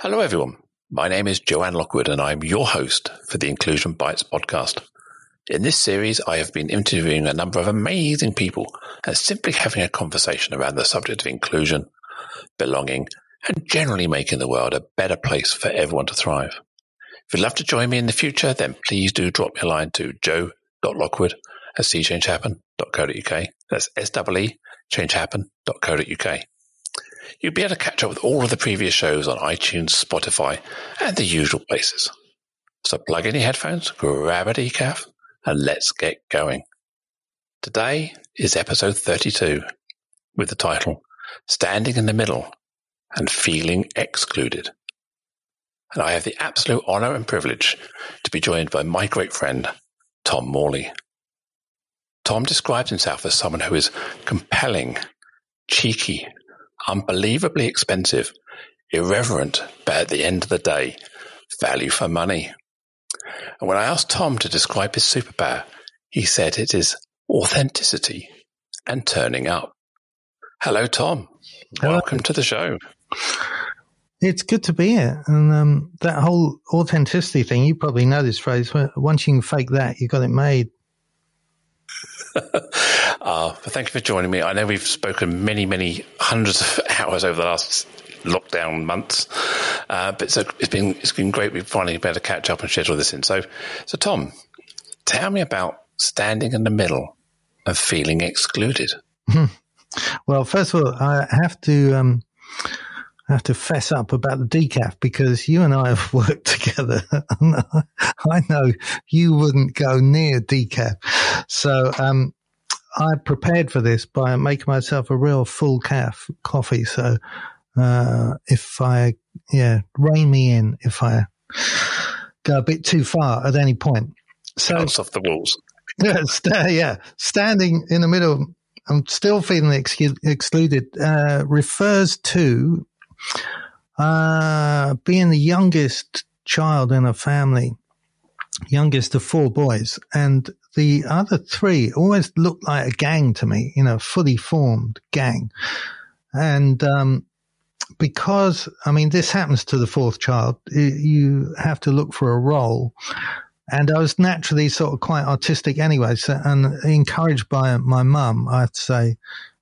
Hello, everyone. My name is Joanne Lockwood, and I'm your host for the Inclusion Bites podcast. In this series, I have been interviewing a number of amazing people and simply having a conversation around the subject of inclusion, belonging, and generally making the world a better place for everyone to thrive. If you'd love to join me in the future, then please do drop me a line to joe.lockwood at seechangehappen.co.uk. That's S-E-E, changehappen.co.uk. You'll be able to catch up with all of the previous shows on iTunes, Spotify, and the usual places. So plug in your headphones, grab a decaf, and let's get going. Today is episode 32 with the title Standing in the Middle and Feeling Excluded. And I have the absolute honor and privilege to be joined by my great friend, Tom Morley. Tom describes himself as someone who is compelling, cheeky, unbelievably expensive, irreverent, but at the end of the day, value for money. And when I asked Tom to describe his superpower, he said it is authenticity and turning up. Hello, Tom. Hello. Welcome to the show. It's good to be here. And um, that whole authenticity thing, you probably know this phrase. Once you can fake that, you've got it made. Uh, thank you for joining me. I know we've spoken many, many hundreds of hours over the last lockdown months, uh, but so it's been it's been great. We've finally been able to catch up and schedule this in. So, so Tom, tell me about standing in the middle and feeling excluded. well, first of all, I have to. Um, I have to fess up about the decaf because you and I have worked together. I know you wouldn't go near decaf. So, um, I prepared for this by making myself a real full calf coffee. So, uh, if I, yeah, rein me in if I go a bit too far at any point. So, Bounce off the walls. Yeah, st- yeah, standing in the middle. I'm still feeling ex- excluded. Uh, refers to uh, being the youngest child in a family, youngest of four boys, and the other three always looked like a gang to me, you know, fully formed gang. And, um, because, I mean, this happens to the fourth child, you have to look for a role. And I was naturally sort of quite artistic anyway. So, and encouraged by my mum, I have to say,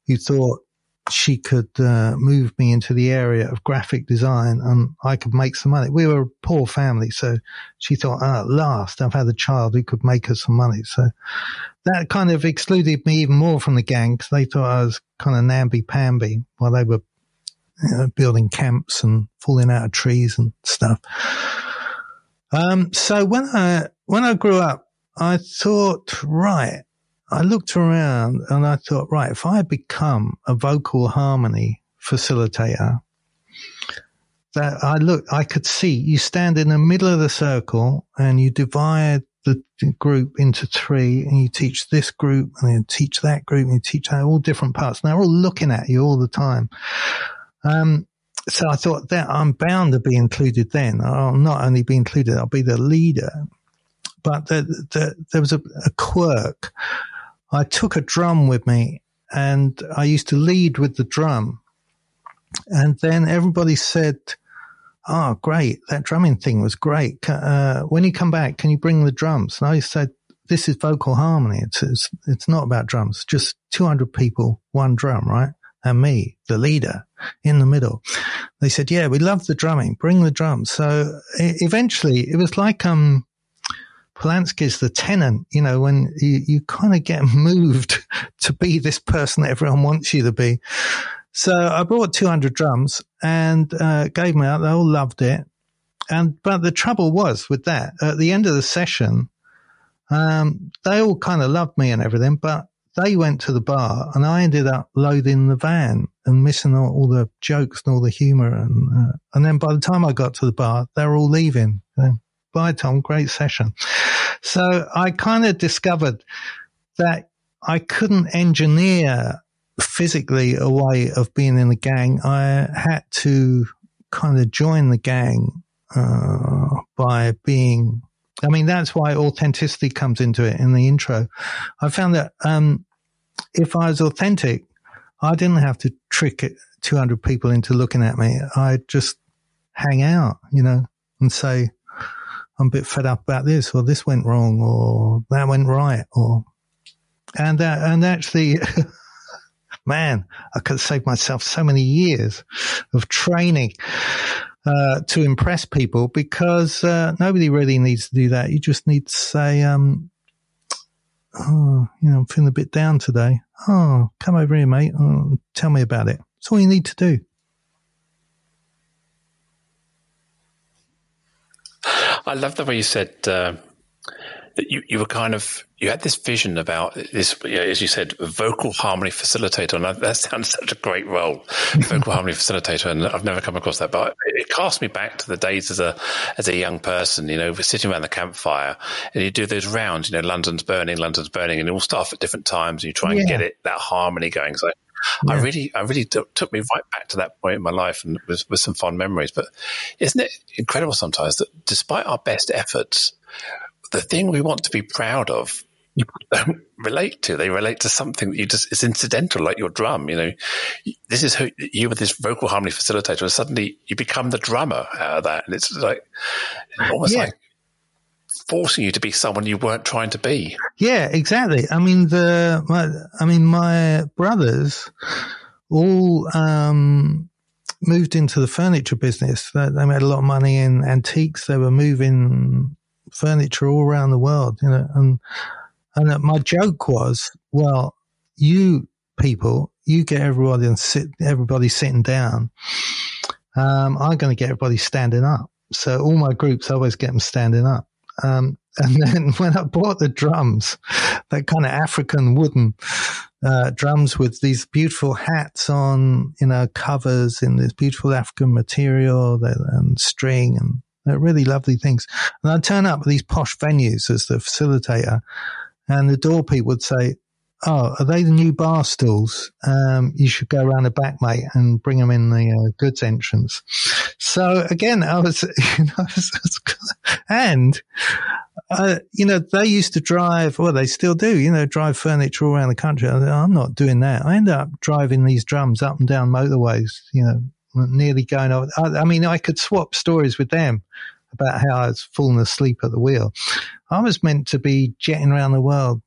who thought she could uh, move me into the area of graphic design and I could make some money. We were a poor family, so she thought, oh, at last I've had a child who could make us some money. So that kind of excluded me even more from the gang because they thought I was kind of namby-pamby while they were you know, building camps and falling out of trees and stuff. Um, so when I, when I grew up, I thought, right, I looked around and I thought, right, if I become a vocal harmony facilitator, that I look, I could see you stand in the middle of the circle and you divide the group into three and you teach this group and you teach that group and you teach that all different parts. And they're all looking at you all the time. Um, so I thought that I'm bound to be included then. I'll not only be included, I'll be the leader. But the, the, there was a, a quirk I took a drum with me and I used to lead with the drum. And then everybody said, Oh, great. That drumming thing was great. Uh, when you come back, can you bring the drums? And I said, this is vocal harmony. It's, it's, it's not about drums. Just 200 people, one drum, right? And me, the leader in the middle. They said, yeah, we love the drumming. Bring the drums. So eventually it was like, um, Polanski's the tenant, you know, when you, you kind of get moved to be this person that everyone wants you to be. So I brought 200 drums and uh, gave them out. They all loved it. And, but the trouble was with that, at the end of the session, um, they all kind of loved me and everything, but they went to the bar and I ended up loading the van and missing all, all the jokes and all the humor. And, uh, and then by the time I got to the bar, they were all leaving. Bye, Tom. Great session. So I kind of discovered that I couldn't engineer physically a way of being in the gang. I had to kind of join the gang uh, by being. I mean, that's why authenticity comes into it in the intro. I found that um, if I was authentic, I didn't have to trick 200 people into looking at me. I just hang out, you know, and say, I'm a bit fed up about this, or this went wrong, or that went right, or and uh, and actually, man, I could save myself so many years of training uh, to impress people because uh, nobody really needs to do that. You just need to say, um, "Oh, you know, I'm feeling a bit down today. Oh, come over here, mate. Oh, tell me about it." That's all you need to do. I love the way you said uh, that you, you were kind of you had this vision about this, you know, as you said, vocal harmony facilitator, and that sounds such a great role, vocal harmony facilitator. And I've never come across that, but it cast me back to the days as a as a young person. You know, we're sitting around the campfire, and you do those rounds. You know, London's burning, London's burning, and you all start at different times. And you try and yeah. get it that harmony going. So yeah. I really, I really t- took me right back to that point in my life and with, with some fond memories. But isn't it incredible sometimes that despite our best efforts, the thing we want to be proud of, don't relate to. They relate to something that you just, it's incidental, like your drum, you know. This is who you were this vocal harmony facilitator, and suddenly you become the drummer out of that. And it's like, almost yeah. like forcing you to be someone you weren't trying to be. Yeah, exactly. I mean, the, my, I mean, my brothers all, um, moved into the furniture business. They, made a lot of money in antiques. They were moving furniture all around the world, you know, and, and my joke was, well, you people, you get everybody and sit, everybody sitting down. Um, I'm going to get everybody standing up. So all my groups, I always get them standing up. Um, and then when I bought the drums, that kind of African wooden uh, drums with these beautiful hats on, you know, covers in this beautiful African material and string and they're really lovely things. And I'd turn up at these posh venues as the facilitator and the door people would say, Oh, are they the new bar stools? Um, you should go around the back, mate, and bring them in the uh, goods entrance. So again, I was, you know, and, uh, you know, they used to drive, well, they still do, you know, drive furniture all around the country. I, am not doing that. I end up driving these drums up and down motorways, you know, nearly going off. I, I mean, I could swap stories with them about how I was falling asleep at the wheel. I was meant to be jetting around the world,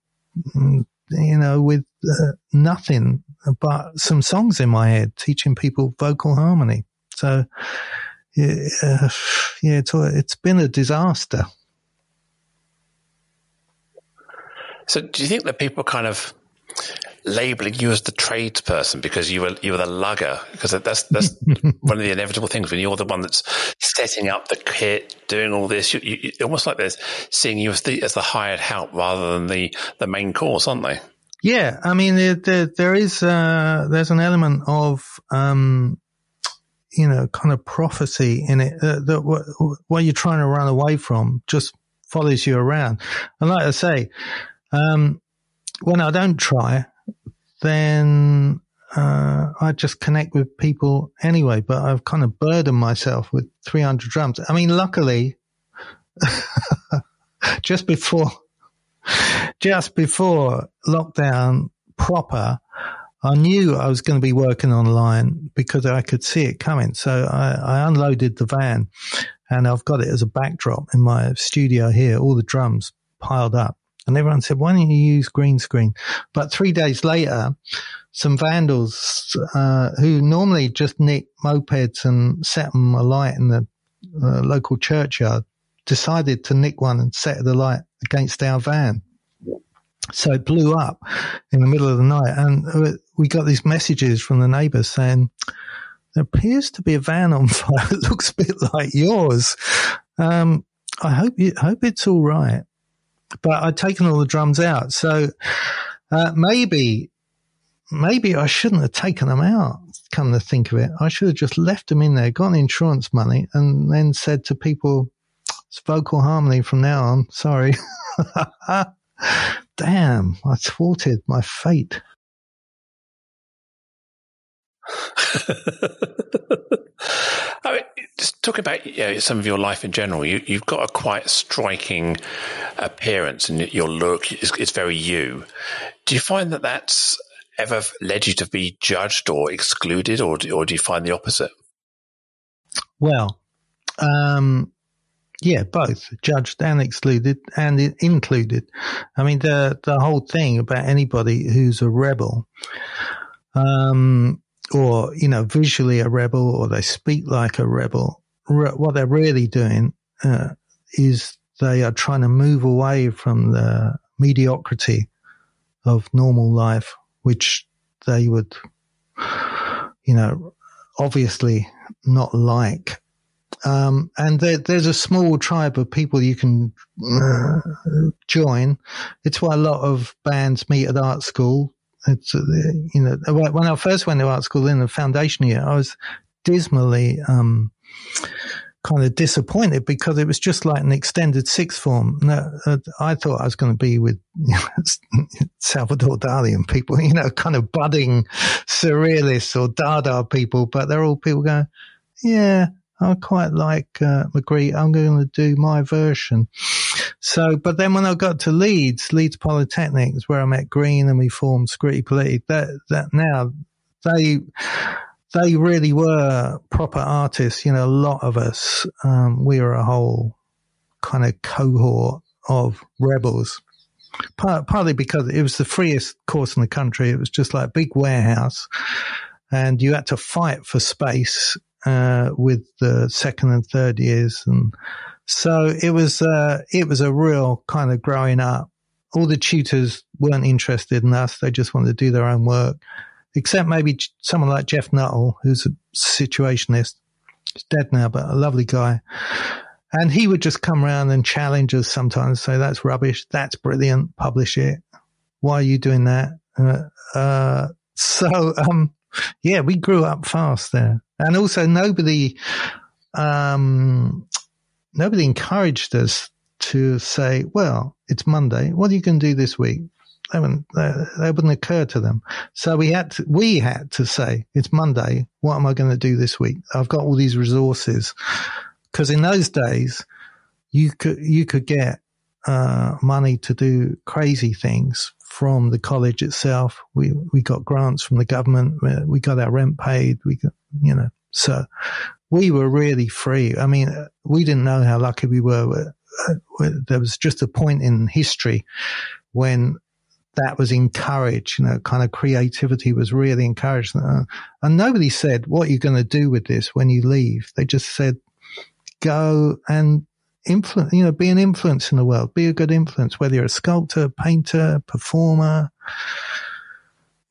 mm, you know, with uh, nothing but some songs in my head, teaching people vocal harmony. So, yeah, uh, yeah it's, it's been a disaster. So, do you think that people kind of labeling you as the tradesperson because you were you were the lugger because that's that's one of the inevitable things when you're the one that's setting up the kit, doing all this. You, you, almost like there's seeing you as the as the hired help rather than the the main course, aren't they? Yeah, I mean there, there, there is uh, there's an element of um, you know kind of prophecy in it uh, that what, what you're trying to run away from just follows you around. And like I say, um, when I don't try, then uh, I just connect with people anyway. But I've kind of burdened myself with 300 drums. I mean, luckily, just before, just before lockdown proper, I knew I was going to be working online because I could see it coming. So I, I unloaded the van and I've got it as a backdrop in my studio here, all the drums piled up. And everyone said, why don't you use green screen? But three days later, some vandals, uh, who normally just nick mopeds and set them alight in the uh, local churchyard decided to nick one and set it alight against our van. So it blew up in the middle of the night. And we got these messages from the neighbors saying, there appears to be a van on fire. it looks a bit like yours. Um, I hope you, hope it's all right but I'd taken all the drums out. So uh, maybe, maybe I shouldn't have taken them out. Come to think of it, I should have just left them in there, got insurance money, and then said to people, "It's vocal harmony from now on." Sorry. Damn, I thwarted my fate. I mean, just talking about you know, some of your life in general, you, have got a quite striking appearance, and your look is, is very you. Do you find that that's ever led you to be judged or excluded, or or do you find the opposite? Well, Um, yeah, both judged and excluded and included. I mean, the the whole thing about anybody who's a rebel, um, or you know, visually a rebel, or they speak like a rebel. Re- what they're really doing uh, is they are trying to move away from the mediocrity of normal life, which they would, you know, obviously not like. Um, and there, there's a small tribe of people you can uh, join. It's why a lot of bands meet at art school. It's, uh, you know, when I first went to art school in the foundation year, I was dismally, um, kind of disappointed because it was just like an extended sixth form. Uh, I thought I was going to be with Salvador Dali and people, you know, kind of budding surrealists or Dada people, but they're all people going, yeah, I quite like uh, Magritte. I'm going to do my version. So, but then when I got to Leeds, Leeds Polytechnic is where I met Green and we formed Scritti Politti. That, that now they, they really were proper artists. You know, a lot of us, um, we were a whole kind of cohort of rebels. Part, partly because it was the freest course in the country. It was just like a big warehouse and you had to fight for space uh, with the second and third years, and so it was uh, it was a real kind of growing up. All the tutors weren't interested in us; they just wanted to do their own work. Except maybe someone like Jeff Nuttall, who's a situationist. He's dead now, but a lovely guy. And he would just come around and challenge us sometimes, say, that's rubbish. That's brilliant. Publish it. Why are you doing that? Uh, uh, so, um, yeah, we grew up fast there. And also nobody, um, nobody encouraged us to say, well, it's Monday. What are you going to do this week? That wouldn't, wouldn't occur to them. So we had to, we had to say, it's Monday. What am I going to do this week? I've got all these resources. Cause in those days, you could, you could get, uh, money to do crazy things from the college itself. We, we got grants from the government. We got our rent paid. We got, you know, so we were really free. I mean, we didn't know how lucky we were. Uh, uh, there was just a point in history when that was encouraged, you know, kind of creativity was really encouraged. Uh, and nobody said, what are you going to do with this when you leave? They just said, go and influence, you know, be an influence in the world, be a good influence, whether you're a sculptor, painter, performer.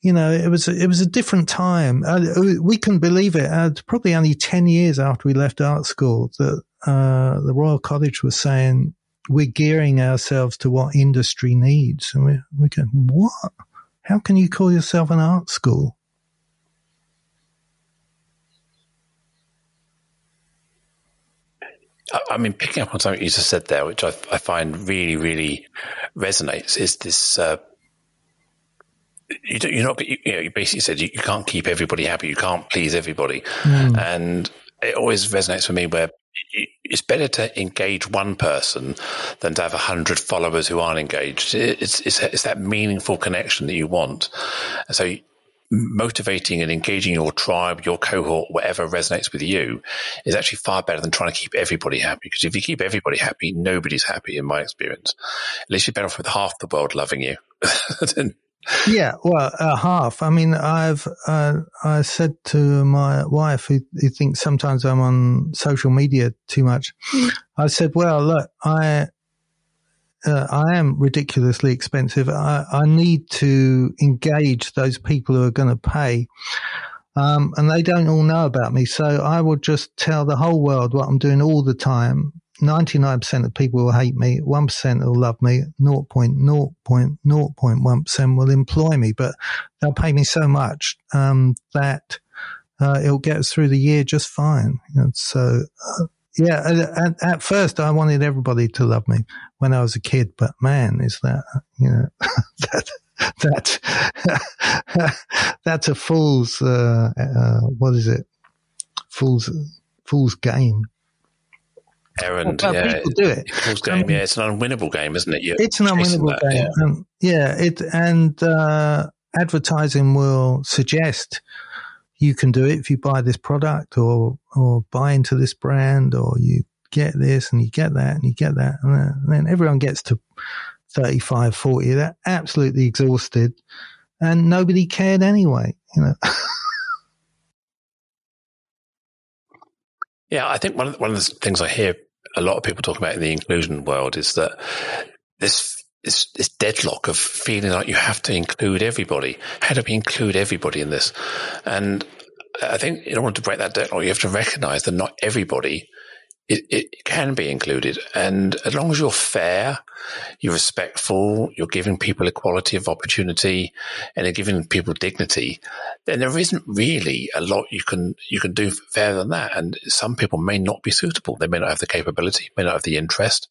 You know, it was it was a different time. Uh, we couldn't believe it. Uh, probably only ten years after we left art school, that uh, the Royal College was saying we're gearing ourselves to what industry needs, and we we go, what? How can you call yourself an art school? I mean, picking up on something you just said there, which I, I find really, really resonates, is this. Uh, you are not. You, know, you basically said you, you, can't keep everybody happy. You can't please everybody, mm. and it always resonates for me where it's better to engage one person than to have a hundred followers who aren't engaged. It's, it's, it's that meaningful connection that you want. So motivating and engaging your tribe, your cohort, whatever resonates with you is actually far better than trying to keep everybody happy. Because if you keep everybody happy, nobody's happy in my experience. At least you're better off with half the world loving you. yeah, well, uh, half. I mean, I've uh, I said to my wife, who, who, thinks sometimes I'm on social media too much. Mm. I said, "Well, look, I uh, I am ridiculously expensive. I, I, need to engage those people who are going to pay. Um, and they don't all know about me. So I will just tell the whole world what I'm doing all the time. 99% of people will hate me. 1% will love me. 0.0.0.1% will employ me, but they'll pay me so much, um, that, uh, it'll get us through the year just fine. And so, uh, yeah, at, at, first I wanted everybody to love me when I was a kid, but man, is that, you know, that, that, that's a fool's, uh, uh, what is it? Fool's, fool's game. Errand, well, yeah. People do it. Fool's game, um, yeah. It's an unwinnable game, isn't it? You're it's an unwinnable that, game. Yeah. Um, yeah, it, and, uh, advertising will suggest you can do it if you buy this product or or buy into this brand or you get this and you get that and you get that and then, and then everyone gets to 35 40 they're absolutely exhausted and nobody cared anyway you know yeah i think one of, one of the things i hear a lot of people talk about in the inclusion world is that this this, this deadlock of feeling like you have to include everybody. How do we include everybody in this? And I think in order to break that deadlock, you have to recognize that not everybody it, it, can be included. And as long as you're fair, you're respectful, you're giving people equality of opportunity and you're giving people dignity, then there isn't really a lot you can, you can do fairer than that. And some people may not be suitable. They may not have the capability, may not have the interest.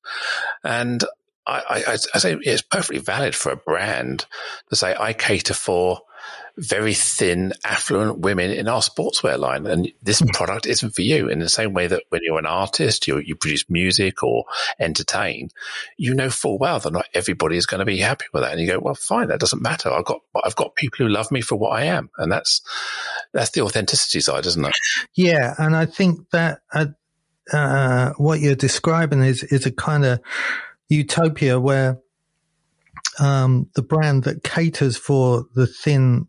And I, I, I say it's perfectly valid for a brand to say, I cater for very thin, affluent women in our sportswear line. And this hmm. product isn't for you. In the same way that when you're an artist, you, you produce music or entertain, you know full well that not everybody is going to be happy with that. And you go, well, fine, that doesn't matter. I've got, I've got people who love me for what I am. And that's, that's the authenticity side, isn't it? Yeah. And I think that, uh, uh, what you're describing is, is a kind of utopia where um, the brand that caters for the thin,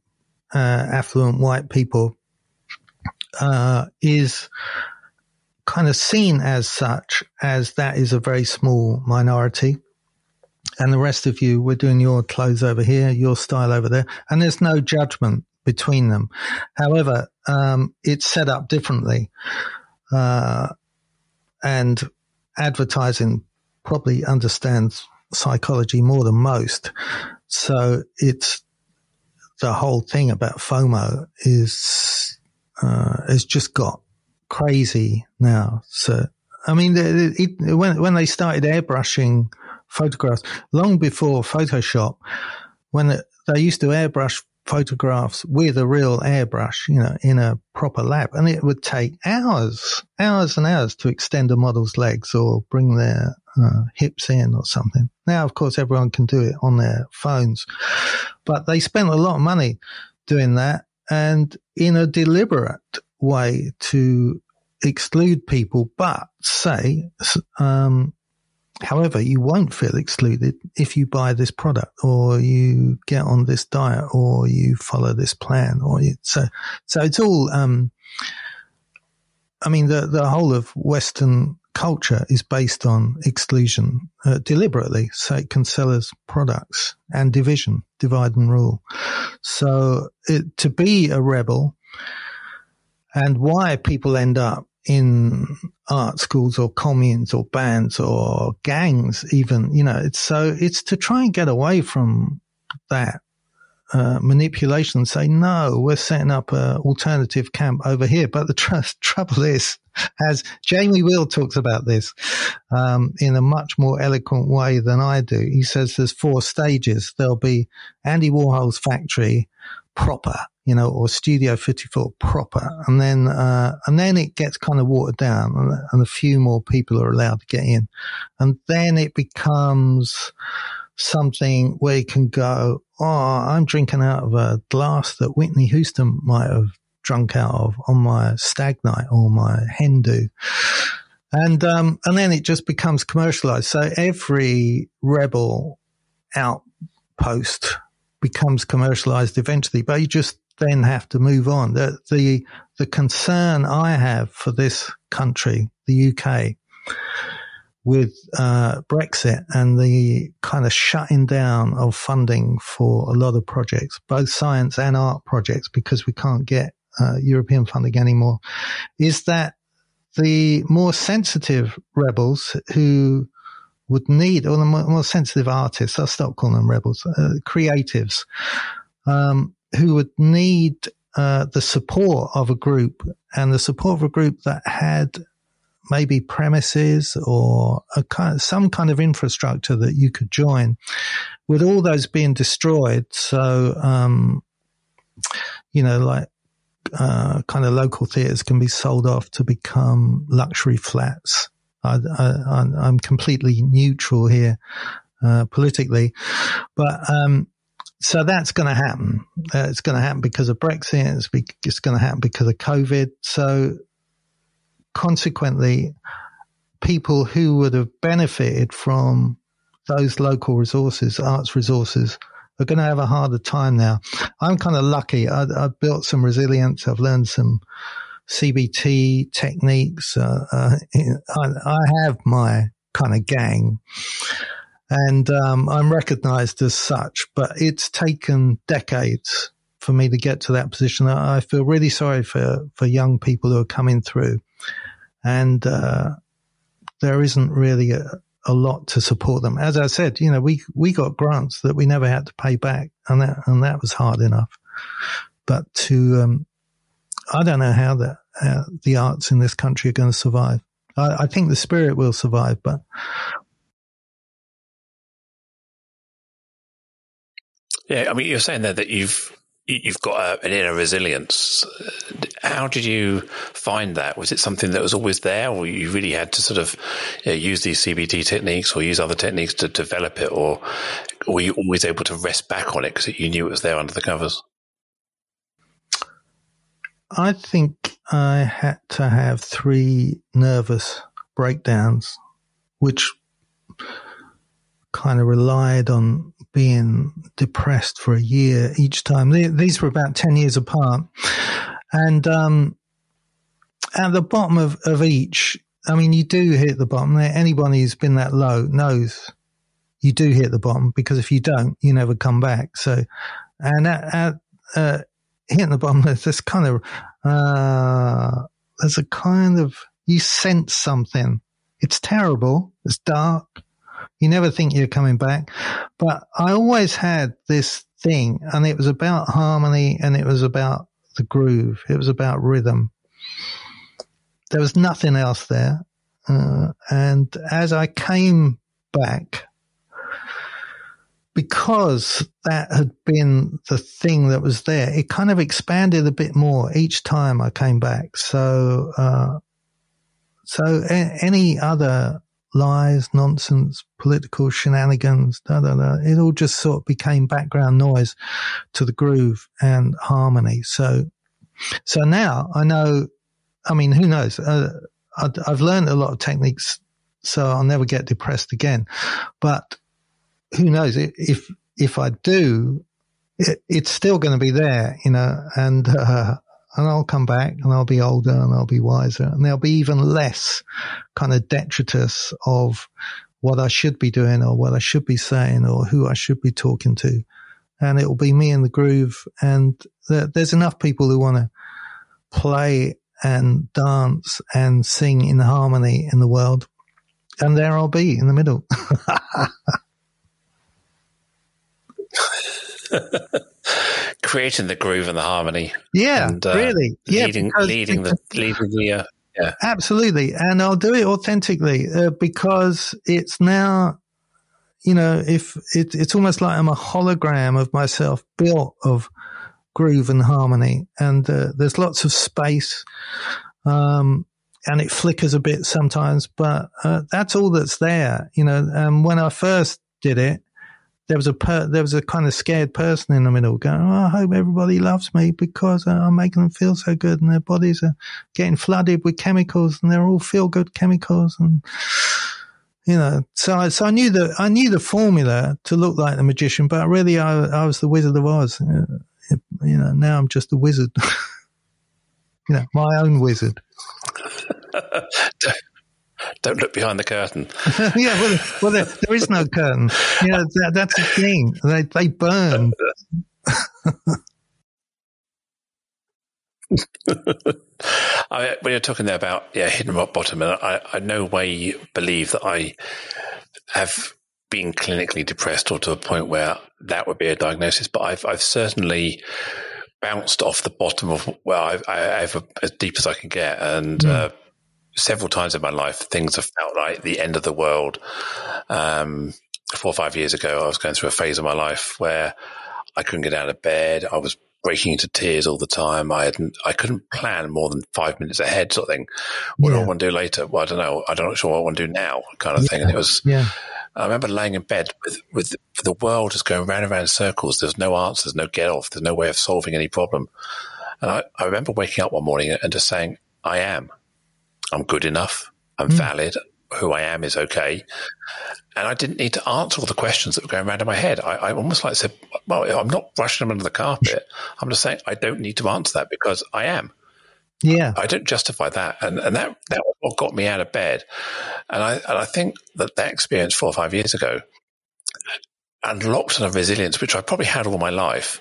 uh, affluent white people uh, is kind of seen as such, as that is a very small minority. And the rest of you, we're doing your clothes over here, your style over there, and there's no judgment between them. However, um, it's set up differently. Uh, and advertising probably understands psychology more than most. So it's the whole thing about FOMO is uh, has just got crazy now. So I mean, it, it, when when they started airbrushing photographs long before Photoshop, when they used to airbrush photographs with a real airbrush, you know, in a proper lab. And it would take hours, hours and hours to extend a model's legs or bring their uh, hips in or something. Now, of course, everyone can do it on their phones, but they spent a lot of money doing that and in a deliberate way to exclude people, but say, um, However, you won't feel excluded if you buy this product or you get on this diet or you follow this plan or you, so, so it's all, um, I mean, the, the whole of Western culture is based on exclusion uh, deliberately so it can sell as products and division, divide and rule. So it, to be a rebel and why people end up in art schools or communes or bands or gangs even you know it's so it's to try and get away from that uh, manipulation and say no we're setting up an alternative camp over here but the tr- trouble is as jamie Wheal talks about this um, in a much more eloquent way than i do he says there's four stages there'll be andy warhol's factory proper you know, or Studio 54 proper. And then, uh, and then it gets kind of watered down and, and, a few more people are allowed to get in. And then it becomes something where you can go, Oh, I'm drinking out of a glass that Whitney Houston might have drunk out of on my stag night or my hen do. And, um, and then it just becomes commercialized. So every rebel outpost becomes commercialized eventually, but you just then have to move on. The, the, the concern I have for this country, the UK, with uh, Brexit and the kind of shutting down of funding for a lot of projects, both science and art projects, because we can't get uh, European funding anymore, is that the more sensitive rebels who would need, or the more, more sensitive artists, I'll stop calling them rebels, uh, creatives, um, who would need uh, the support of a group and the support of a group that had maybe premises or kind some kind of infrastructure that you could join with all those being destroyed. So, um, you know, like, uh, kind of local theatres can be sold off to become luxury flats. I, am completely neutral here, uh, politically, but, um, so that's going to happen. Uh, it's going to happen because of Brexit. It's, be, it's going to happen because of COVID. So consequently, people who would have benefited from those local resources, arts resources, are going to have a harder time now. I'm kind of lucky. I, have built some resilience. I've learned some CBT techniques. Uh, uh, I, I, have my kind of gang, and um, I'm recognized as such. But it's taken decades for me to get to that position. I feel really sorry for for young people who are coming through, and uh, there isn't really a, a lot to support them. As I said, you know, we we got grants that we never had to pay back, and that and that was hard enough. But to um, I don't know how the uh, the arts in this country are going to survive. I, I think the spirit will survive, but yeah, I mean, you're saying there that you've you've got a, an inner resilience. How did you find that? Was it something that was always there, or you really had to sort of you know, use these CBT techniques or use other techniques to develop it, or were you always able to rest back on it because you knew it was there under the covers? I think I had to have three nervous breakdowns, which kind of relied on being depressed for a year each time. These were about 10 years apart. And um, at the bottom of, of each, I mean, you do hit the bottom. Anybody who's been that low knows you do hit the bottom because if you don't, you never come back. So, and at, at uh, hitting the bottom, there's this kind of, uh, there's a kind of, you sense something. It's terrible. It's dark. You never think you're coming back. But I always had this thing and it was about harmony and it was about the groove. It was about rhythm. There was nothing else there. Uh, and as I came back, because that had been the thing that was there, it kind of expanded a bit more each time I came back. So, uh, so a- any other lies, nonsense, political shenanigans, da, da, da. It all just sort of became background noise to the groove and harmony. So, so now I know, I mean, who knows? Uh, I've learned a lot of techniques, so I'll never get depressed again. But who knows if, if I do, it, it's still going to be there, you know, and, uh, and I'll come back and I'll be older and I'll be wiser and there'll be even less kind of detritus of what I should be doing or what I should be saying or who I should be talking to. And it will be me in the groove. And there's enough people who want to play and dance and sing in harmony in the world. And there I'll be in the middle. creating the groove and the harmony. Yeah, and, uh, really. Yeah, leading, leading the leading the. Uh, yeah, absolutely, and I'll do it authentically uh, because it's now. You know, if it, it's almost like I'm a hologram of myself built of groove and harmony, and uh, there's lots of space, um, and it flickers a bit sometimes, but uh, that's all that's there. You know, And when I first did it, there was a per, there was a kind of scared person in the middle going, oh, I hope everybody loves me because uh, I'm making them feel so good and their bodies are getting flooded with chemicals and they're all feel good chemicals and you know. So I, so I knew the I knew the formula to look like the magician but really I, I was the Wizard of Oz. Uh, you know now I'm just a wizard. You know my own wizard don't look behind the curtain. yeah, well, well there, there is no curtain. You know, that, that's the thing. They they burn. I, when you're talking there about yeah, hidden rock bottom, and I, I no way believe that I have been clinically depressed or to a point where that would be a diagnosis, but I've I've certainly bounced off the bottom of well, I've, I, I've as deep as I can get, and mm. uh, several times in my life, things have felt like the end of the world. Um, four or five years ago, I was going through a phase of my life where I couldn't get out of bed. I was breaking into tears all the time. I hadn't, I couldn't plan more than five minutes ahead, sort of thing. What yeah. do I want to do later? Well, I don't know. I'm not sure what I want to do now, kind of yeah. thing. And it was, yeah. I remember laying in bed with, with the world just going round and round in circles. There's no answers, no get off. There's no way of solving any problem. And I, I remember waking up one morning and just saying, I am. I'm good enough. I'm mm. valid. Who I am is okay. And I didn't need to answer all the questions that were going around in my head. I, I almost like said, well, I'm not brushing them under the carpet. I'm just saying I don't need to answer that because I am. Yeah. I don't justify that. And, and that, that was what got me out of bed. And I, and I think that that experience four or five years ago unlocked on a resilience which I probably had all my life,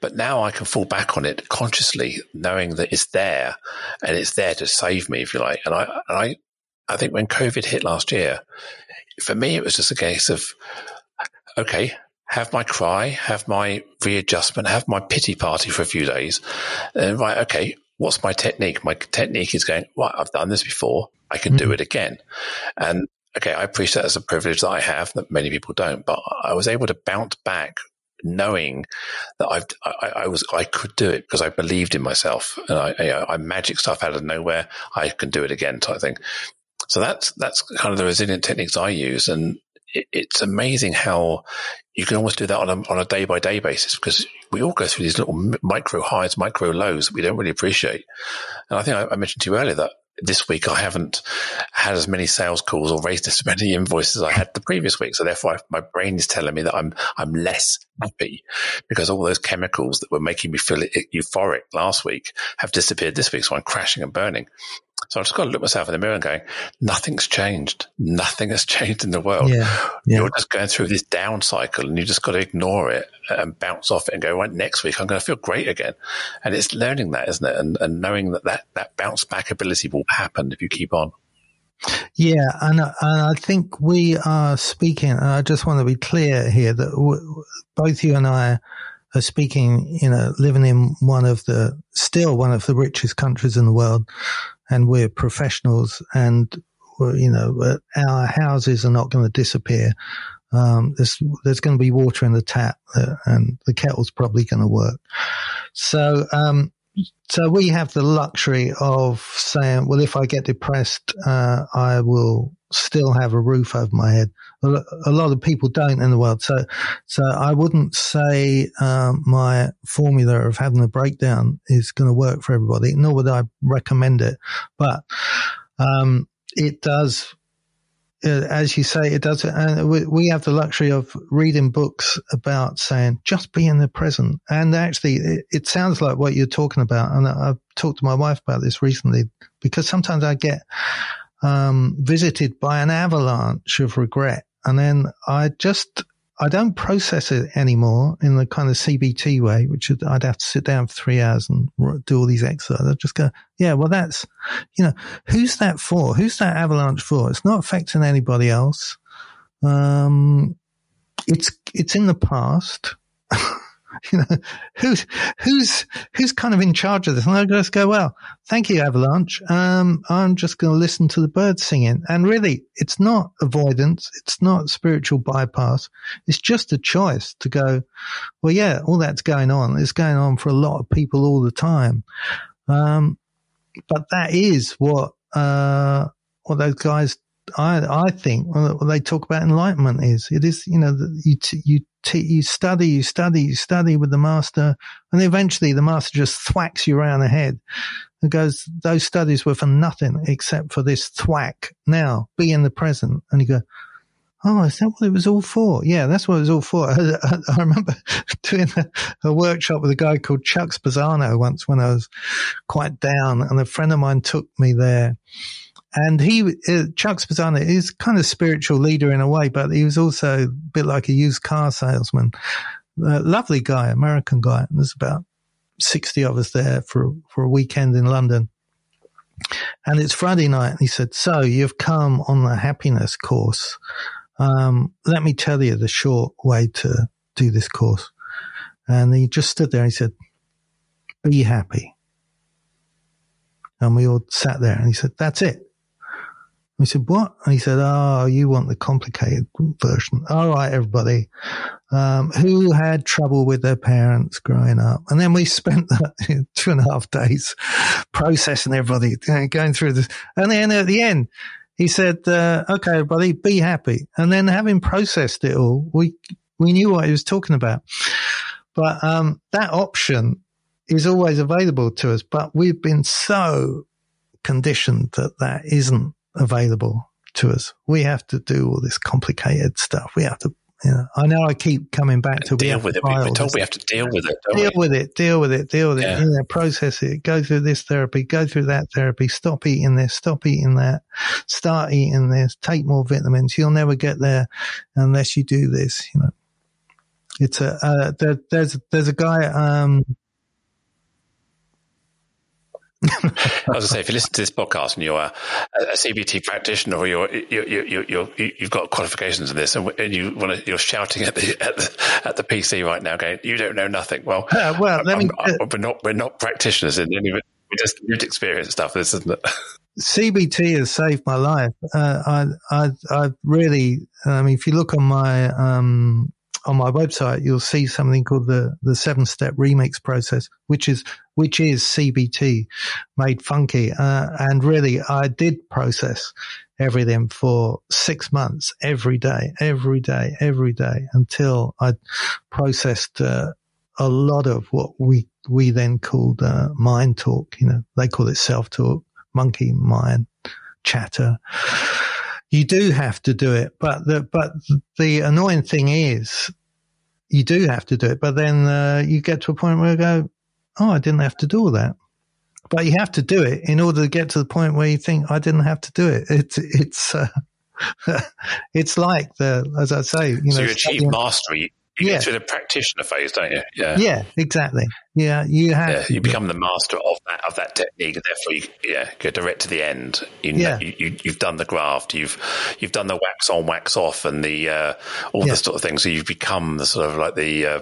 but now I can fall back on it consciously, knowing that it's there and it's there to save me, if you like. And I, and I, I think when COVID hit last year, for me, it was just a case of, okay, have my cry, have my readjustment, have my pity party for a few days. And right, okay, what's my technique? My technique is going, right, I've done this before. I can mm-hmm. do it again. And okay, I appreciate that's a privilege that I have that many people don't, but I was able to bounce back knowing that I've, I, I, was, I could do it because I believed in myself and I, I, I magic stuff out of nowhere. I can do it again type thing. So that's, that's kind of the resilient techniques I use. And it, it's amazing how you can almost do that on a, on a day by day basis because we all go through these little micro highs, micro lows that we don't really appreciate. And I think I, I mentioned to you earlier that this week I haven't had as many sales calls or raised as many invoices as I had the previous week. So therefore my brain is telling me that I'm, I'm less happy because all those chemicals that were making me feel euphoric last week have disappeared this week. So I'm crashing and burning. So I just got to look myself in the mirror and going, nothing's changed. Nothing has changed in the world. Yeah, yeah. You're just going through this down cycle and you just got to ignore it and bounce off it and go, right, next week I'm going to feel great again. And it's learning that, isn't it? And, and knowing that, that that bounce back ability will happen if you keep on. Yeah, and, and I think we are speaking, and I just want to be clear here that w- both you and I are speaking, you know, living in one of the, still one of the richest countries in the world and we're professionals and you know our houses are not going to disappear. Um, there's there's going to be water in the tap, uh, and the kettle's probably going to work. So um, so we have the luxury of saying, well, if I get depressed, uh, I will still have a roof over my head. A lot of people don't in the world. So, so I wouldn't say um, my formula of having a breakdown is going to work for everybody, nor would I recommend it. But um, it does uh, as you say, it does. And we have the luxury of reading books about saying just be in the present. And actually, it, it, sounds like what you're talking about. And I've talked to my wife about this recently because sometimes I get um, visited by an avalanche of regret. And then I just I don't process it anymore in the kind of CBT way, which I'd have to sit down for three hours and do all these exercises. I just go, yeah, well, that's, you know, who's that for? Who's that avalanche for? It's not affecting anybody else. Um, it's, it's in the past. you know, who's, who's, who's kind of in charge of this? And I just go, well, thank you, Avalanche. Um, I'm just going to listen to the birds singing. And really, it's not avoidance. It's not spiritual bypass. It's just a choice to go, well, yeah, all that's going on. It's going on for a lot of people all the time. Um, but that is what, uh, what those guys I I think they talk about enlightenment is it is you know you t- you t- you study you study you study with the master and eventually the master just thwacks you around the head and goes those studies were for nothing except for this thwack. Now be in the present. And you go Oh, is that what it was all for? Yeah, that's what it was all for. I, I, I remember doing a, a, workshop with a guy called Chuck Spezzano once when I was quite down, and a friend of mine took me there and he, uh, Chuck Spezzano is kind of spiritual leader in a way, but he was also a bit like a used car salesman. Lovely guy, American guy. And there's about 60 of us there for, for a weekend in London. And it's Friday night. And he said, so you've come on the happiness course. Um, let me tell you the short way to do this course. And he just stood there and he said, be happy. And we all sat there and he said, that's it. We said, what? And he said, oh, you want the complicated version. All right, everybody. Um, who had trouble with their parents growing up? And then we spent two and a half days processing everybody, going through this. And then at the end, he said, uh, okay, everybody, be happy. And then having processed it all, we, we knew what he was talking about. But um, that option is always available to us, but we've been so conditioned that that isn't available to us. We have to do all this complicated stuff. We have to you know, I know I keep coming back to deal with it. We're told we have to deal with it. deal we? with it. Deal with it. Deal with yeah. it. You know, process it. Go through this therapy. Go through that therapy. Stop eating this. Stop eating that. Start eating this. Take more vitamins. You'll never get there unless you do this. You know, it's a uh, there, there's there's a guy. Um, I was going to say, if you listen to this podcast and you're a, a CBT practitioner or you're, you're, you're, you're, you've got qualifications in this and, you want to, you're shouting at the, at the, at the PC right now going, you don't know nothing. Well, uh, well, let me, uh, we're not, we're not practitioners in any of it. We're just lived experience stuff. This isn't it. CBT has saved my life. Uh, I, I, I really, I mean, if you look on my, um, on my website, you'll see something called the, the seven step remix process, which is, which is CBT made funky. Uh, and really, I did process everything for six months, every day, every day, every day until I processed, uh, a lot of what we, we then called, uh, mind talk. You know, they call it self talk, monkey mind chatter you do have to do it. But the, but the annoying thing is you do have to do it. But then, uh, you get to a point where you go, Oh, I didn't have to do all that. But you have to do it in order to get to the point where you think I didn't have to do it. It's, it's, uh, it's like the, as I say, you so know, you achieve mastery you yeah. get to the practitioner phase, don't you? Yeah. Yeah, exactly. Yeah, you have. Yeah, you become the master of that of that technique, and therefore, you, yeah, go direct to the end. You know, yeah. you, you, have done the graft, you've you've done the wax on, wax off, and the uh, all yeah. the sort of things. So you've become the sort of like the uh,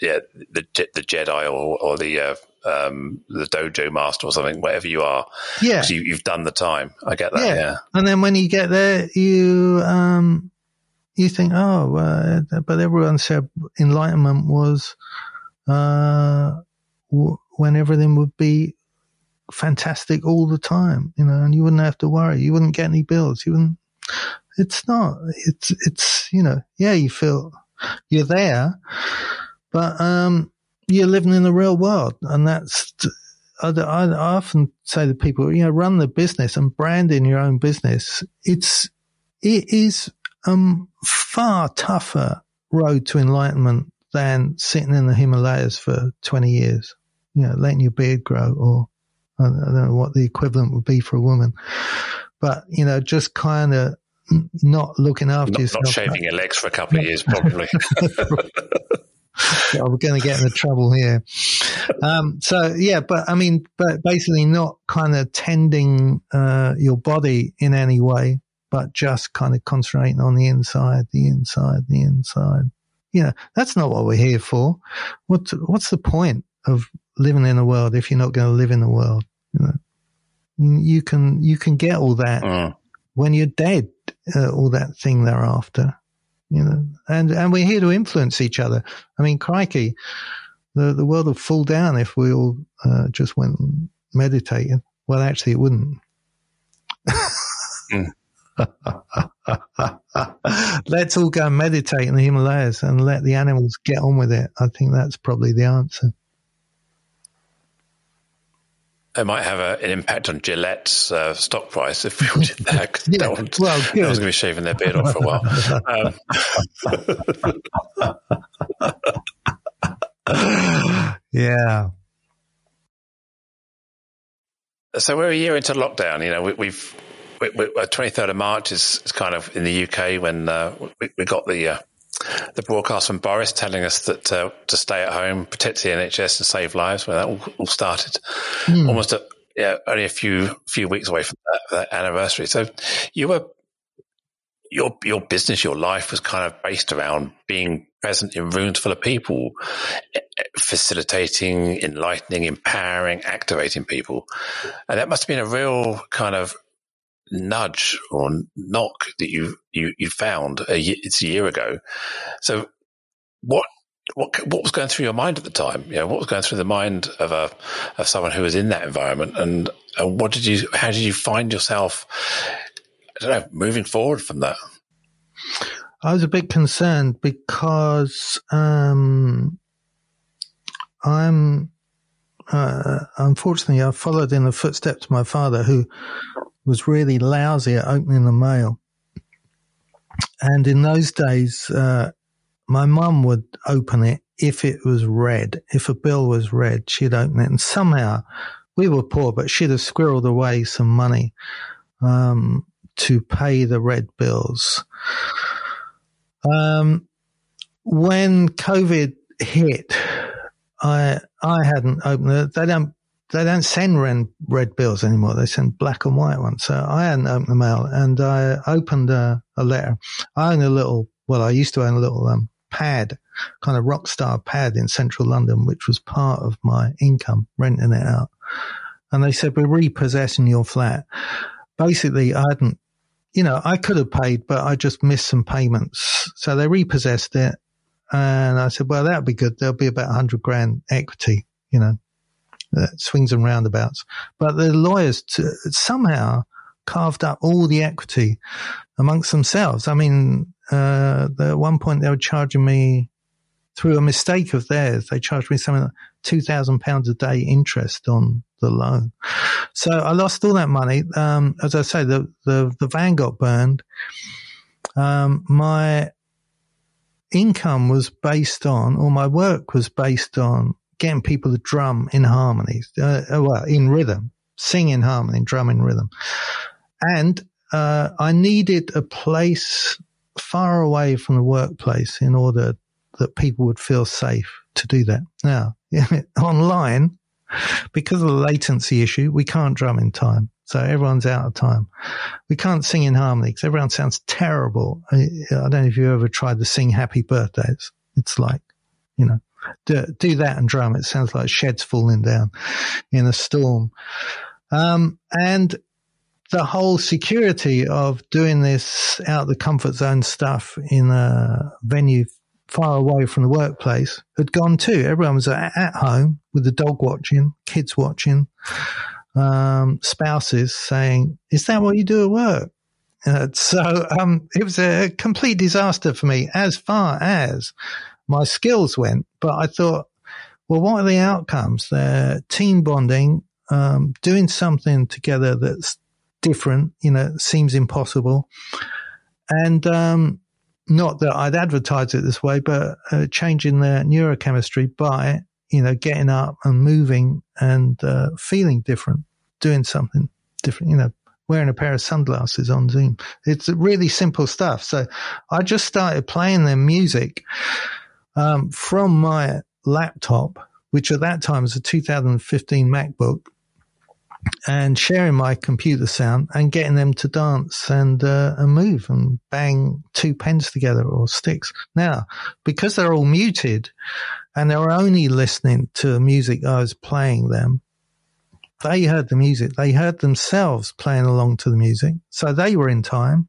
yeah the the Jedi or or the uh, um, the dojo master or something, whatever you are. Yeah, you, have done the time. I get that. Yeah. yeah. and then when you get there, you um you think, oh, uh, but everyone said enlightenment was uh, w- when everything would be fantastic all the time, you know, and you wouldn't have to worry. You wouldn't get any bills. You wouldn't. It's not. It's it's you know, yeah, you feel you're there, but um, you're living in the real world, and that's. I, I often say to people, you know, run the business and brand in your own business. It's it is um, far tougher road to enlightenment than sitting in the Himalayas for 20 years, you know, letting your beard grow or I don't know what the equivalent would be for a woman, but you know, just kind of not looking after not, yourself. Not shaving your legs for a couple of years, probably. yeah, we're going to get into trouble here. Um, so yeah, but I mean, but basically not kind of tending, uh, your body in any way but just kind of concentrating on the inside, the inside, the inside. You know, that's not what we're here for. What's, what's the point of living in the world if you're not going to live in the world? You know, you can, you can get all that mm. when you're dead, uh, all that thing thereafter, you know, and, and we're here to influence each other. I mean, crikey, the, the world would fall down if we all, uh, just went meditating. Well, actually it wouldn't. mm. Let's all go and meditate in the Himalayas and let the animals get on with it. I think that's probably the answer. It might have a, an impact on Gillette's uh, stock price if we did that. yeah, one, well, good. Going to be shaving their beard off for a while. Um, yeah. So we're a year into lockdown. You know, we, have 23rd of March is, is, kind of in the UK when uh, we, we, got the uh, the broadcast from Boris telling us that uh, to stay at home, protect the NHS, and save lives. When that all, all started, mm. almost a, yeah, only a few few weeks away from that, that anniversary. So you were your your business, your life was kind of based around being present in rooms full of people, facilitating, enlightening, empowering, activating people, and that must have been a real kind of nudge or knock that you you you found a year, it's a year ago. So what what what was going through your mind at the time? You know, what was going through the mind of a of someone who was in that environment, and, and what did you? How did you find yourself? I don't know, moving forward from that. I was a bit concerned because um, I'm uh, unfortunately I followed in the footsteps of my father, who was really lousy at opening the mail. And in those days, uh, my mum would open it if it was red. If a bill was red, she'd open it. And somehow we were poor, but she'd have squirreled away some money um, to pay the red bills. Um, when COVID hit, I I hadn't opened it. They don't they don't send red, red bills anymore. They send black and white ones. So I hadn't opened the mail and I opened a, a letter. I own a little, well, I used to own a little um, pad, kind of rock star pad in central London, which was part of my income, renting it out. And they said, we're repossessing your flat. Basically, I hadn't, you know, I could have paid, but I just missed some payments. So they repossessed it. And I said, well, that'll be good. There'll be about 100 grand equity, you know, swings and roundabouts. But the lawyers t- somehow carved up all the equity amongst themselves. I mean, uh, at one point they were charging me through a mistake of theirs. They charged me something like two thousand pounds a day interest on the loan. So I lost all that money. Um, as I say, the, the, the van got burned. Um, my income was based on, or my work was based on getting people to drum in harmonies, uh, well, in rhythm, sing in harmony, drum in rhythm. And uh, I needed a place far away from the workplace in order that people would feel safe to do that. Now, online, because of the latency issue, we can't drum in time. So everyone's out of time. We can't sing in harmony because everyone sounds terrible. I, I, don't know if you ever tried to sing happy birthdays. It's like, you know, do, do that and drum. It sounds like sheds falling down in a storm. Um, and the whole security of doing this out the comfort zone stuff in a venue far away from the workplace had gone too. Everyone was at home with the dog watching, kids watching, um, spouses saying, "Is that what you do at work?" Uh, so um, it was a complete disaster for me as far as my skills went. But I thought, well, what are the outcomes? They're team bonding, um, doing something together that's different, you know, seems impossible. And, um, not that I'd advertise it this way, but uh, changing their neurochemistry by, you know, getting up and moving and uh, feeling different, doing something different, you know, wearing a pair of sunglasses on Zoom. It's really simple stuff. So I just started playing their music um, from my laptop, which at that time was a 2015 MacBook and sharing my computer sound and getting them to dance and uh, and move and bang two pens together or sticks. Now, because they're all muted and they're only listening to music I was playing them, they heard the music. They heard themselves playing along to the music, so they were in time.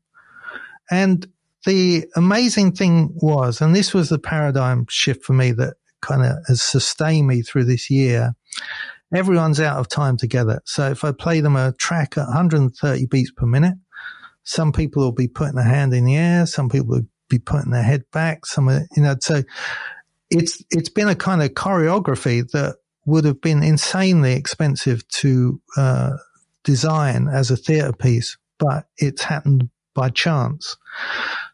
And the amazing thing was, and this was the paradigm shift for me that kind of has sustained me through this year everyone's out of time together. So if I play them a track at 130 beats per minute, some people will be putting their hand in the air, some people will be putting their head back, some, you know, so it's, it's been a kind of choreography that would have been insanely expensive to, uh, design as a theatre piece, but it's happened by chance.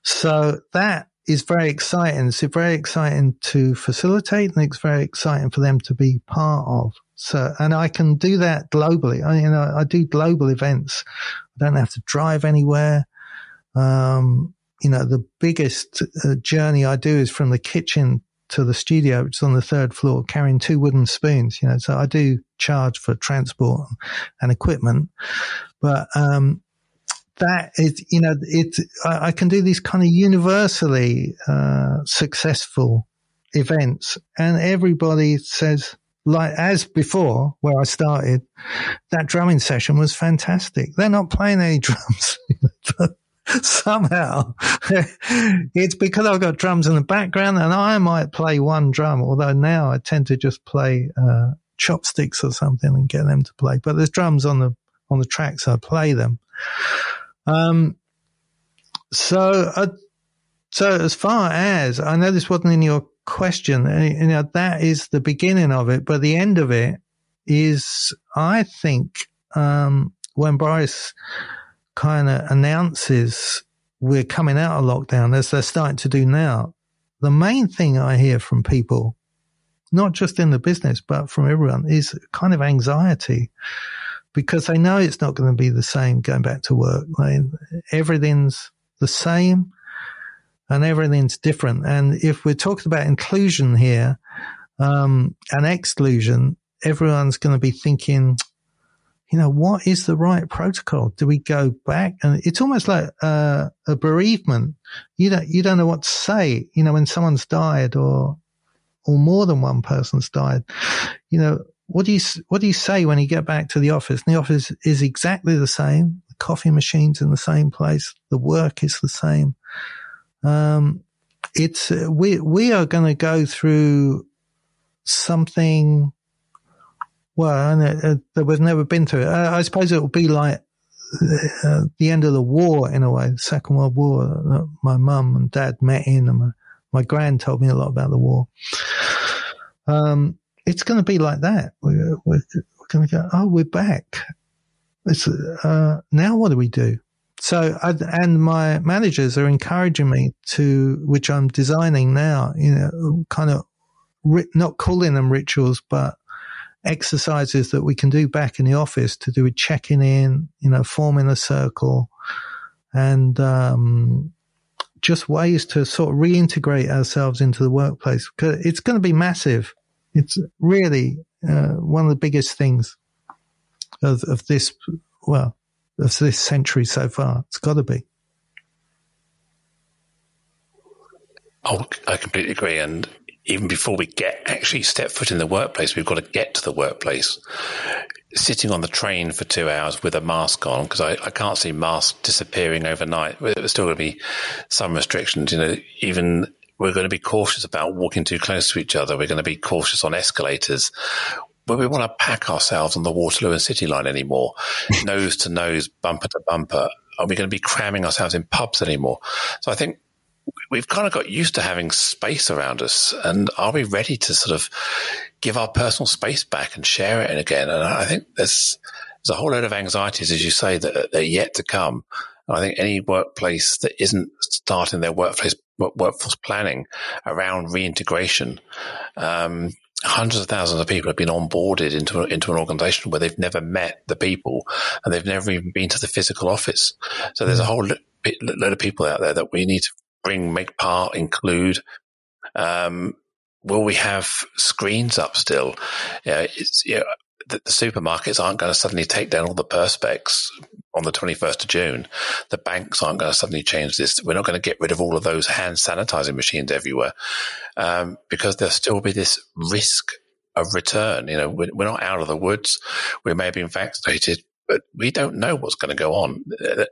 So that is very exciting. It's very exciting to facilitate and it's very exciting for them to be part of. So, and I can do that globally. I, you know, I do global events. I don't have to drive anywhere. Um, you know, the biggest uh, journey I do is from the kitchen to the studio, which is on the third floor, carrying two wooden spoons. You know, so I do charge for transport and equipment, but um, that is, you know, it. I, I, can do these kind of universally uh, successful events, and everybody says, like as before, where I started, that drumming session was fantastic. They're not playing any drums. somehow it's because I've got drums in the background and I might play one drum, although now I tend to just play, uh, chopsticks or something and get them to play. But there's drums on the, on the tracks. I play them. Um, so I, so as far as I know, this wasn't in your question. uh, You know, that is the beginning of it, but the end of it is, I think, um, when Boris kind of announces we're coming out of lockdown, as they're starting to do now, the main thing I hear from people, not just in the business, but from everyone, is kind of anxiety because they know it's not going to be the same going back to work. Everything's the same and everything's different. And if we're talking about inclusion here um, and exclusion, everyone's going to be thinking, you know, what is the right protocol? Do we go back? And it's almost like uh, a bereavement. You don't you don't know what to say. You know, when someone's died or or more than one person's died. You know, what do you what do you say when you get back to the office? And the office is exactly the same. The coffee machine's in the same place. The work is the same. Um, it's we we are going to go through something. Well, and uh, that we've never been through. Uh, I suppose it will be like uh, the end of the war in a way, the Second World War. My mum and dad met in, and my, my grand told me a lot about the war. Um, it's going to be like that. We're, we're, we're going to go, oh, we're back. Uh, now what do we do? So, I, and my managers are encouraging me to, which I'm designing now, you know, kind of not calling them rituals, but exercises that we can do back in the office to do with checking in, you know, forming a circle and, um, just ways to sort of reintegrate ourselves into the workplace. Cause it's going to be massive. It's really, uh, one of the biggest things of, of this, well, of this century so far. It's got to be. Oh, I completely agree. And even before we get actually step foot in the workplace, we've got to get to the workplace. Sitting on the train for two hours with a mask on, because I, I, can't see masks disappearing overnight. There's still going to be some restrictions. You know, even we're going to be cautious about walking too close to each other. We're going to be cautious on escalators. But we want to pack ourselves on the Waterloo and City line anymore, nose to nose, bumper to bumper. Are we going to be cramming ourselves in pubs anymore? So I think we've kind of got used to having space around us. And are we ready to sort of give our personal space back and share it again? And I think there's, there's a whole load of anxieties, as you say, that, are yet to come. And I think any workplace that isn't starting their workplace workforce planning around reintegration, um, hundreds of thousands of people have been onboarded into into an organization where they've never met the people and they've never even been to the physical office. So there's a whole load of people out there that we need to bring, make part, include. Um, will we have screens up still? The, the, supermarkets aren't going to suddenly take down all the perspex on the 21st of June. The banks aren't going to suddenly change this. We're not going to get rid of all of those hand sanitizing machines everywhere um, because there'll still be this risk of return. You know, we're, we're not out of the woods. We may have been vaccinated, but we don't know what's going to go on.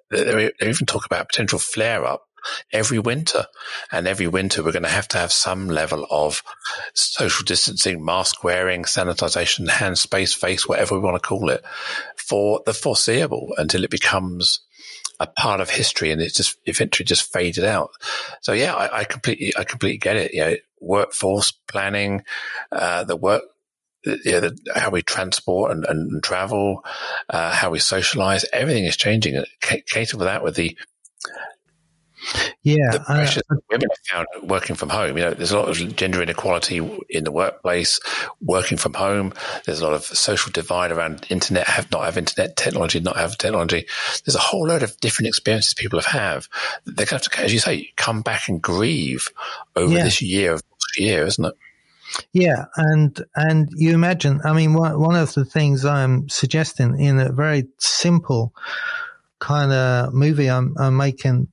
They even talk about potential flare up every winter. And every winter, we're going to have to have some level of social distancing, mask wearing, sanitization, hand space, face, whatever we want to call it, for the foreseeable until it becomes a part of history and it just eventually just faded out. So yeah, I, I completely, I completely get it. You know, workforce planning, uh, the work, you know, the, how we transport and, and travel, uh, how we socialize, everything is changing. Cater with that with the yeah, the pressures uh, women have found working from home. You know, there's a lot of gender inequality in the workplace. Working from home, there's a lot of social divide around internet. Have not have internet technology, not have technology. There's a whole load of different experiences people have. have. They're going to, as you say, come back and grieve over yeah. this year of year, isn't it? Yeah, and and you imagine. I mean, one one of the things I'm suggesting in a very simple kind of movie I'm, I'm making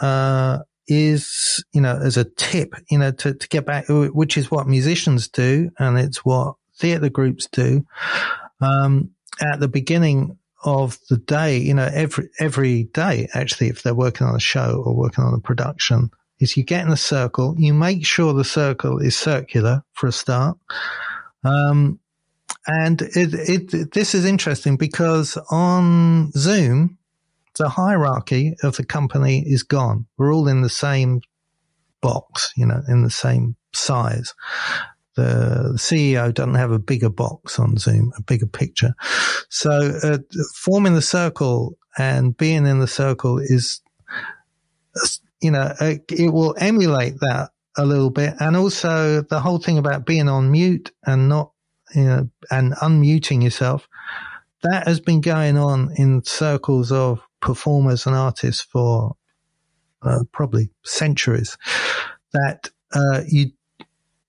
uh, is, you know, as a tip, you know, to, to get back, which is what musicians do and it's what theatre groups do. Um, at the beginning of the day, you know, every, every day, actually, if they're working on a show or working on a production, is you get in a circle, you make sure the circle is circular for a start. Um, and it, it, this is interesting because on Zoom, the hierarchy of the company is gone. We're all in the same box, you know, in the same size. The CEO doesn't have a bigger box on Zoom, a bigger picture. So uh, forming the circle and being in the circle is, you know, it will emulate that a little bit. And also the whole thing about being on mute and not, you know, and unmuting yourself. That has been going on in circles of performers and artists for uh, probably centuries. That uh, you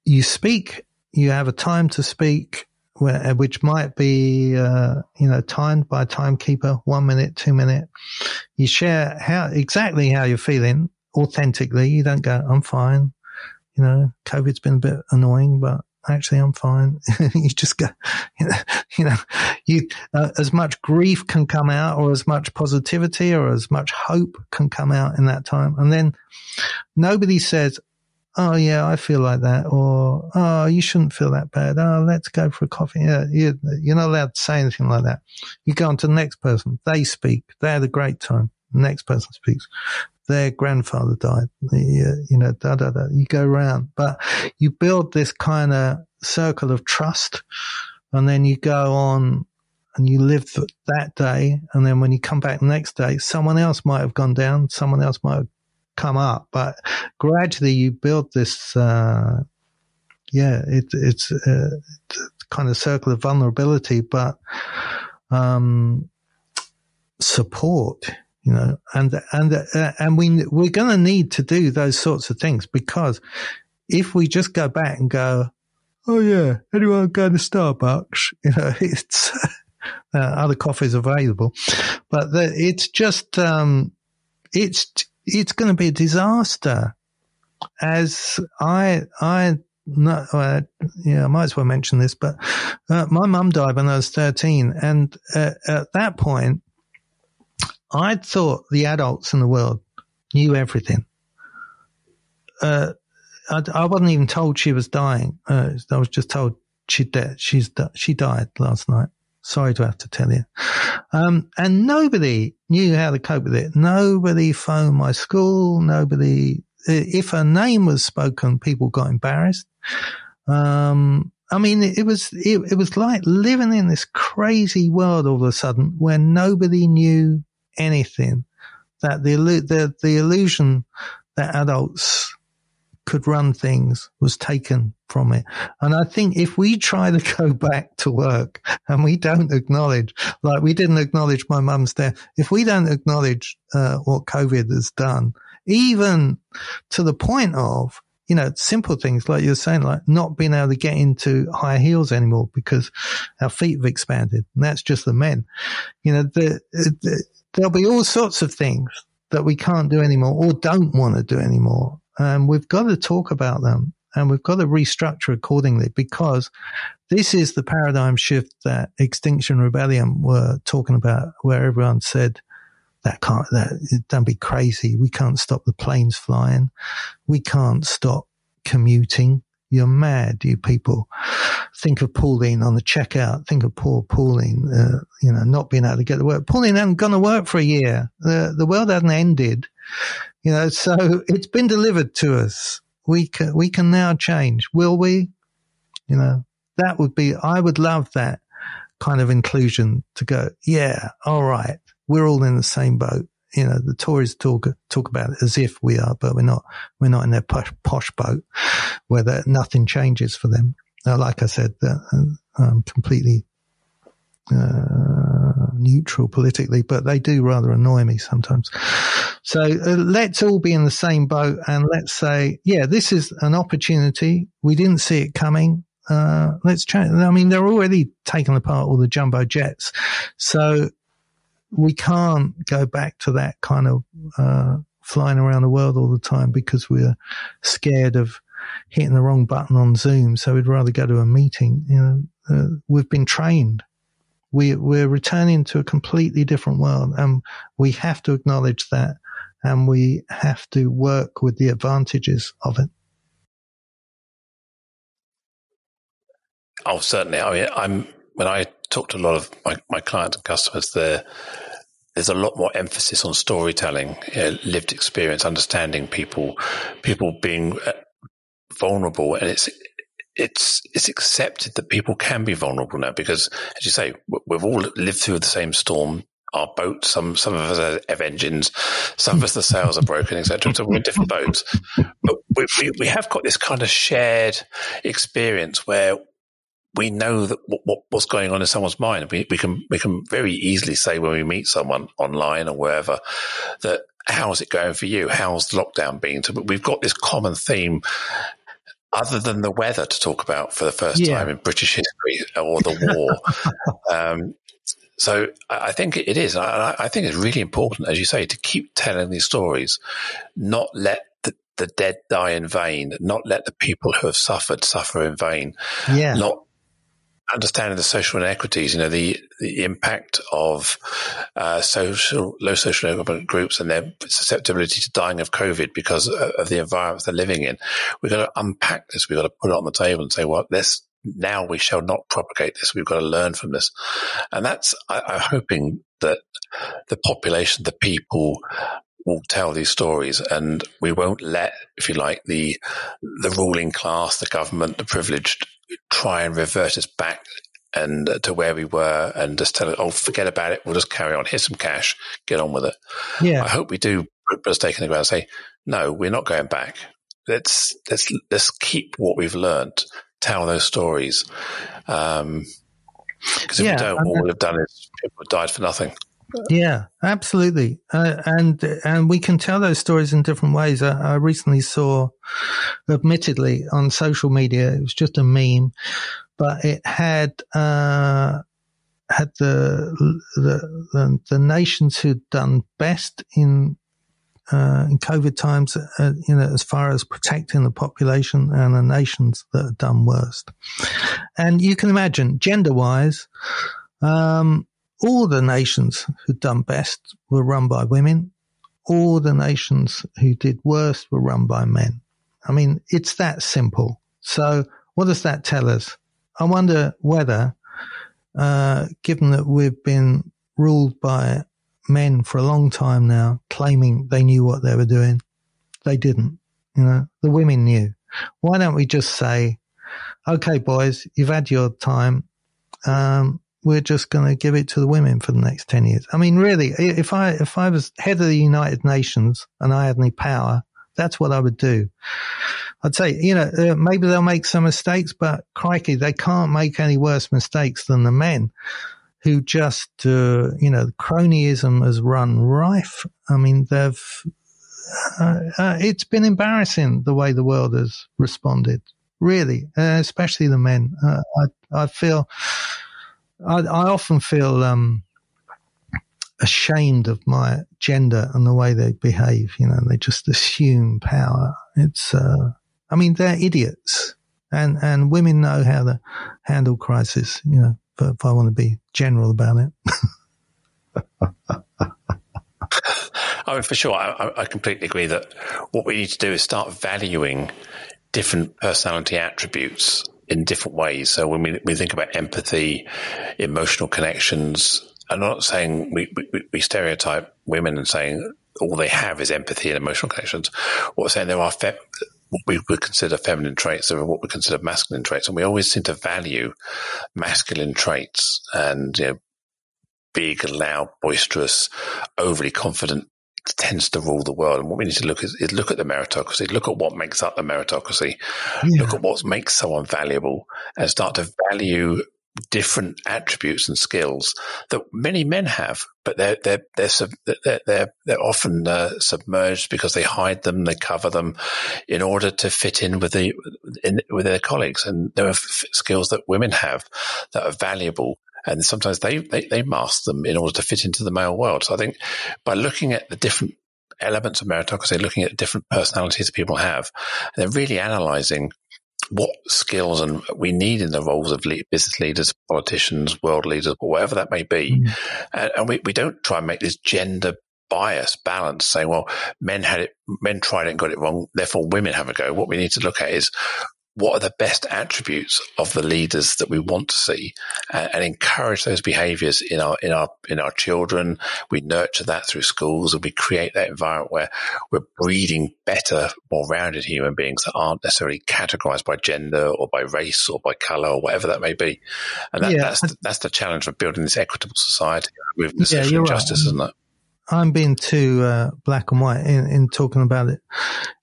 you speak, you have a time to speak, where, which might be uh, you know timed by a timekeeper, one minute, two minute. You share how exactly how you're feeling authentically. You don't go, "I'm fine," you know, COVID's been a bit annoying, but actually I'm fine. you just go, you know, you, uh, as much grief can come out or as much positivity or as much hope can come out in that time. And then nobody says, Oh yeah, I feel like that. Or, Oh, you shouldn't feel that bad. Oh, let's go for a coffee. Yeah, you, you're not allowed to say anything like that. You go on to the next person. They speak. They had a great time. Next person speaks their grandfather died. You, you know, da da da. You go around, but you build this kind of circle of trust, and then you go on and you live that day, and then when you come back the next day, someone else might have gone down, someone else might have come up, but gradually you build this. Uh, yeah, it, it's, uh, kind of circle of vulnerability, but um, support you know, and and uh, and we we're going to need to do those sorts of things because if we just go back and go, oh yeah, anyone go to Starbucks, you know, it's uh, other coffees available, but the, it's just um, it's it's going to be a disaster. As I I no, uh, yeah, I might as well mention this, but uh, my mum died when I was 13. And uh, at that point, I thought the adults in the world knew everything. Uh, I, I, wasn't even told she was dying. Uh, I was just told she dead. She's she died last night. Sorry to have to tell you. Um, and nobody knew how to cope with it. Nobody phoned my school. Nobody. If her name was spoken, people got embarrassed. Um, I mean, it, it was it, it was like living in this crazy world all of a sudden where nobody knew anything. That the, the, the illusion that adults could run things was taken from it. And I think if we try to go back to work and we don't acknowledge, like we didn't acknowledge my mum's death, if we don't acknowledge uh, what COVID has done, even to the point of, you know, simple things like you're saying, like not being able to get into high heels anymore because our feet have expanded. And that's just the men. You know, the, the there'll be all sorts of things that we can't do anymore or don't want to do anymore. And we've got to talk about them and we've got to restructure accordingly because this is the paradigm shift that Extinction Rebellion were talking about, where everyone said, that can't, that, don't be crazy. We can't stop the planes flying. We can't stop commuting. You're mad, you people. Think of Pauline on the checkout. Think of poor Pauline, uh, you know, not being able to get the work. Pauline hasn't gone to work for a year. The, the world hasn't ended, you know, so it's been delivered to us. We can, we can now change. Will we? You know, that would be, I would love that kind of inclusion to go, yeah, all right. We're all in the same boat you know, the Tories talk talk about it as if we are, but we're not. We're not in their posh, posh boat where nothing changes for them. Now, like I said, uh, completely uh, neutral politically, but they do rather annoy me sometimes. So uh, let's all be in the same boat and let's say, yeah, this is an opportunity. We didn't see it coming. Uh, let's change. I mean, they're already taking apart all the jumbo jets. So we can't go back to that kind of uh, flying around the world all the time because we're scared of hitting the wrong button on Zoom. So we'd rather go to a meeting. You know, uh, we've been trained. We we're returning to a completely different world, and we have to acknowledge that, and we have to work with the advantages of it. Oh, certainly. I mean, I'm when I talk to a lot of my, my clients and customers, they're there's a lot more emphasis on storytelling, you know, lived experience, understanding people, people being uh, vulnerable, and it's it's it's accepted that people can be vulnerable now because, as you say, we've all lived through the same storm. Our boat, some some of us have engines, some of us the sails are broken, etc. So we're in different boats, but we, we, we have got this kind of shared experience where we know that what, what's going on in someone's mind. We, we can we can very easily say when we meet someone online or wherever that how's it going for you? How's lockdown been? So we've got this common theme. Other than the weather to talk about for the first yeah. time in British history or the war, um, so I think it is. I think it's really important, as you say, to keep telling these stories, not let the, the dead die in vain, not let the people who have suffered suffer in vain, yeah. not understanding the social inequities, you know, the, the impact of uh, social, low social economic groups and their susceptibility to dying of COVID because of the environments they're living in. We've got to unpack this. We've got to put it on the table and say, well, this now we shall not propagate this. We've got to learn from this. And that's, I, I'm hoping that the population, the people will tell these stories and we won't let, if you like, the, the ruling class, the government, the privileged try and revert us back and uh, to where we were and just tell it, oh, forget about it. We'll just carry on. Here's some cash. Get on with it. Yeah. I hope we do put a stake in the ground and say, no, we're not going back. Let's, let's, let's keep what we've learned, tell those stories. Um, because if yeah, we don't, all we've done is people have died for nothing. Yeah, absolutely, uh, and and we can tell those stories in different ways. I, I, recently saw, admittedly, on social media, it was just a meme, but it had uh, had the, the the the nations who'd done best in uh, in COVID times, uh, you know, as far as protecting the population and the nations that have done worst. And you can imagine, gender wise, um, all the nations who'd done best were run by women. All the nations who did worst were run by men. I mean, it's that simple. So what does that tell us? I wonder whether, uh, given that we've been ruled by men for a long time now, claiming they knew what they were doing, they didn't. You know, the women knew. Why don't we just say, okay, boys, you've had your time. Um, we're just going to give it to the women for the next 10 years. I mean, really, if I, if I was head of the United Nations and I had any power, that's what I would do. I'd say, you know, uh, maybe they'll make some mistakes, but crikey, they can't make any worse mistakes than the men who just, uh, you know, cronyism has run rife. I mean, they've, uh, uh, it's been embarrassing the way the world has responded, really, uh, especially the men. Uh, I, I feel, I, I often feel um, ashamed of my gender and the way they behave. You know, they just assume power. It's, uh, I mean, they're idiots, and and women know how to handle crisis. You know, if, if I want to be general about it. I mean, for sure, I, I completely agree that what we need to do is start valuing different personality attributes in different ways. So when we, we think about empathy, emotional connections, I'm not saying we, we, we stereotype women and saying all they have is empathy and emotional connections. What we're saying there are fe- what we would consider feminine traits or what we consider masculine traits. And we always seem to value masculine traits and, you know, big, loud, boisterous, overly confident tends to rule the world. And what we need to look is, is look at the meritocracy, look at what makes up the meritocracy, yeah. look at what makes someone valuable, and start to value different attributes and skills that many men have, but they're they're they're they're they're, they're often uh, submerged because they hide them, they cover them in order to fit in with the in, with their colleagues. And there are f- skills that women have that are valuable and sometimes they, they, they mask them in order to fit into the male world. So I think by looking at the different elements of meritocracy, looking at different personalities that people have, they're really analyzing what skills and we need in the roles of business leaders, politicians, world leaders, whatever that may be. Mm. And, and we, we don't try and make this gender bias balance saying, well, men had it, men tried it and got it wrong. Therefore women have a go. What we need to look at is what are the best attributes of the leaders that we want to see and, and, encourage those behaviors in our in our in our children we nurture that through schools and we create that environment where we're breeding better more rounded human beings that aren't necessarily categorized by gender or by race or by color or whatever that may be and that, yeah. that's the, that's the challenge of building this equitable society with yeah, social justice right. isn't it I'm being too uh, black and white in, in, talking about it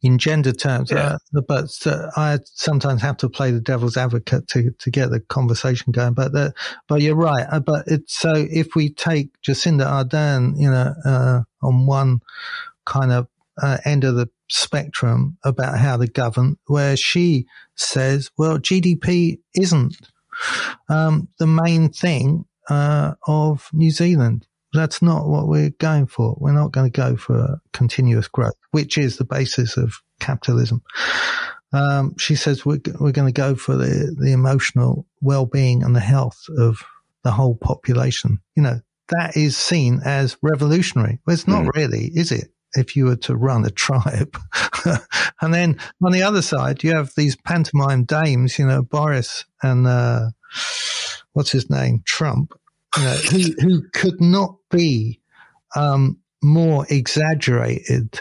in gender terms, yeah. uh, but uh, I sometimes have to play the devil's advocate to, to get the conversation going. But the, but you're right. Uh, but it's so if we take Jacinda Ardern, you know, uh, on one kind of uh, end of the spectrum about how to govern, where she says, "Well, GDP isn't um, the main thing of New Zealand." That's not what we're going for. We're not going to go for continuous growth, which is the basis of capitalism. Um, she says we're, we're going to go for the, the emotional well-being and the health of the whole population. You know, that is seen as revolutionary. Well, it's not mm. really, is it? If you were to run a tribe. and then on the other side, you have these pantomime dames, you know, Boris and, uh, what's his name? Trump, know, who, who could not be um, more exaggerated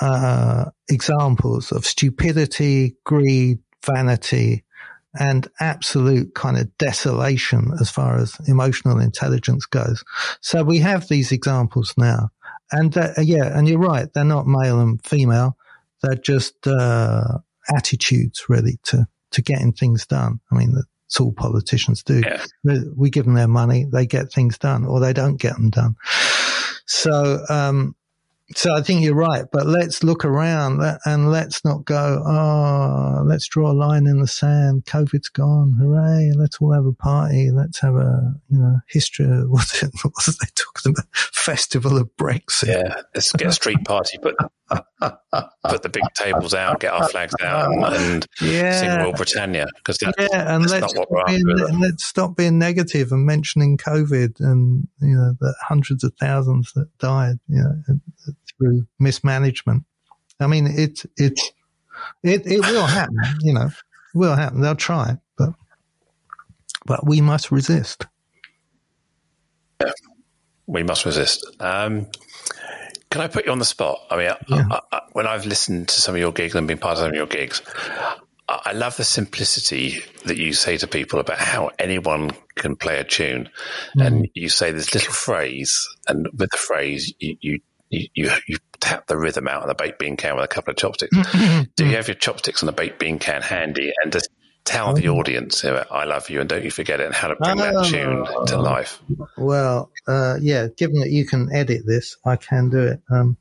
uh, examples of stupidity, greed, vanity, and absolute kind of desolation as far as emotional intelligence goes. So we have these examples now. And uh, yeah, and you're right, they're not male and female. They're just uh, attitudes really to, to getting things done. I mean, it's all politicians do. Yeah. We give them their money, they get things done, or they don't get them done. So, um, so I think you're right, but let's look around and let's not go, oh, let's draw a line in the sand. COVID's gone. Hooray. Let's all have a party. Let's have a, you know, history. What's it, what was they talking about? Festival of Brexit. Yeah. Let's get a street party, put, put the big tables out, get our flags out and, and yeah. sing Rule Britannia. Because yeah, and let's, not what being, let's stop being negative and mentioning COVID and, you know, the hundreds of thousands that died, you know, through mismanagement. I mean, it it it it will happen. You know, it will happen. They'll try, but but we must resist. Yeah, we must resist. Um, can I put you on the spot? I mean, yeah. I, I, when I've listened to some of your gigs and been part of some of your gigs, I love the simplicity that you say to people about how anyone can play a tune. Mm. And you say this little phrase, and with the phrase, you, you you, you, you tap the rhythm out of the baked bean can with a couple of chopsticks. Do you have your chopsticks and the baked bean can handy and just tell oh. the audience, I love you and don't you forget it and how to bring oh. that tune to life? Well, uh, yeah, given that you can edit this, I can do it. Um,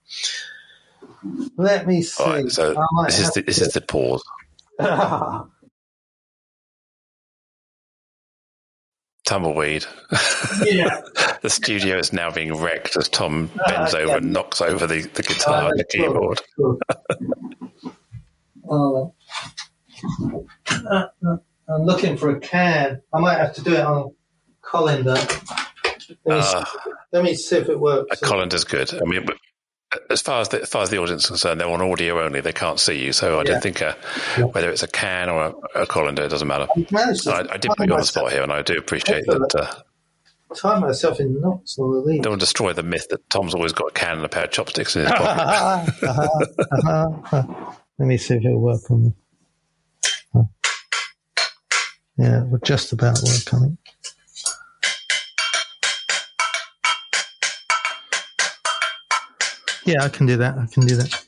let me see. Right, so this is, the, this is the pause. tumbleweed. Yeah. the studio is now being wrecked as Tom bends uh, over yeah. and knocks over the, the guitar uh, and the keyboard. oh, uh, I'm looking for a can. I might have to do it on a colander. Let me, uh, let me see if it works. A colander's good. I mean, as far as the, as far as the audience is concerned, they're on audio only. They can't see you, so I yeah. don't think a, yeah. whether it's a can or a, a colander, it doesn't matter. I, I, did put you on the spot here, and I do appreciate that. Uh, tie myself in knots on the lead. Don't destroy the myth that Tom's always got a can and a pair of chopsticks in his pocket. uh-huh, uh-huh. Let me see if it'll work on the. Yeah, we're just about work on it. Yeah, I can do that. I can do that.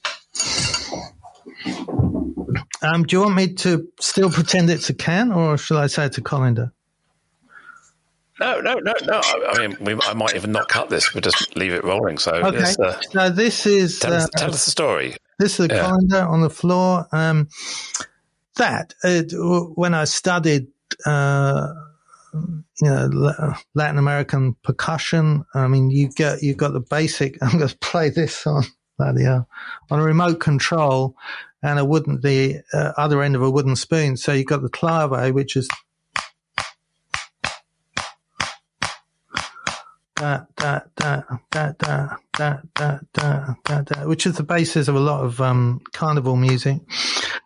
Um, do you want me to still pretend it's a can, or shall I say it's a colander? No, no, no, no. I mean, we, I might even not cut this. We'll just leave it rolling. So, okay. Uh, now this is tell, us, uh, tell us the story. This is a yeah. colander on the floor. Um, that uh, when I studied uh, you know, Latin American percussion. I mean, you get, you've got the basic, I'm going to play this on, on a remote control and a wooden, the uh, other end of a wooden spoon. So you've got the clave, which is which is the basis of a lot of um, carnival music.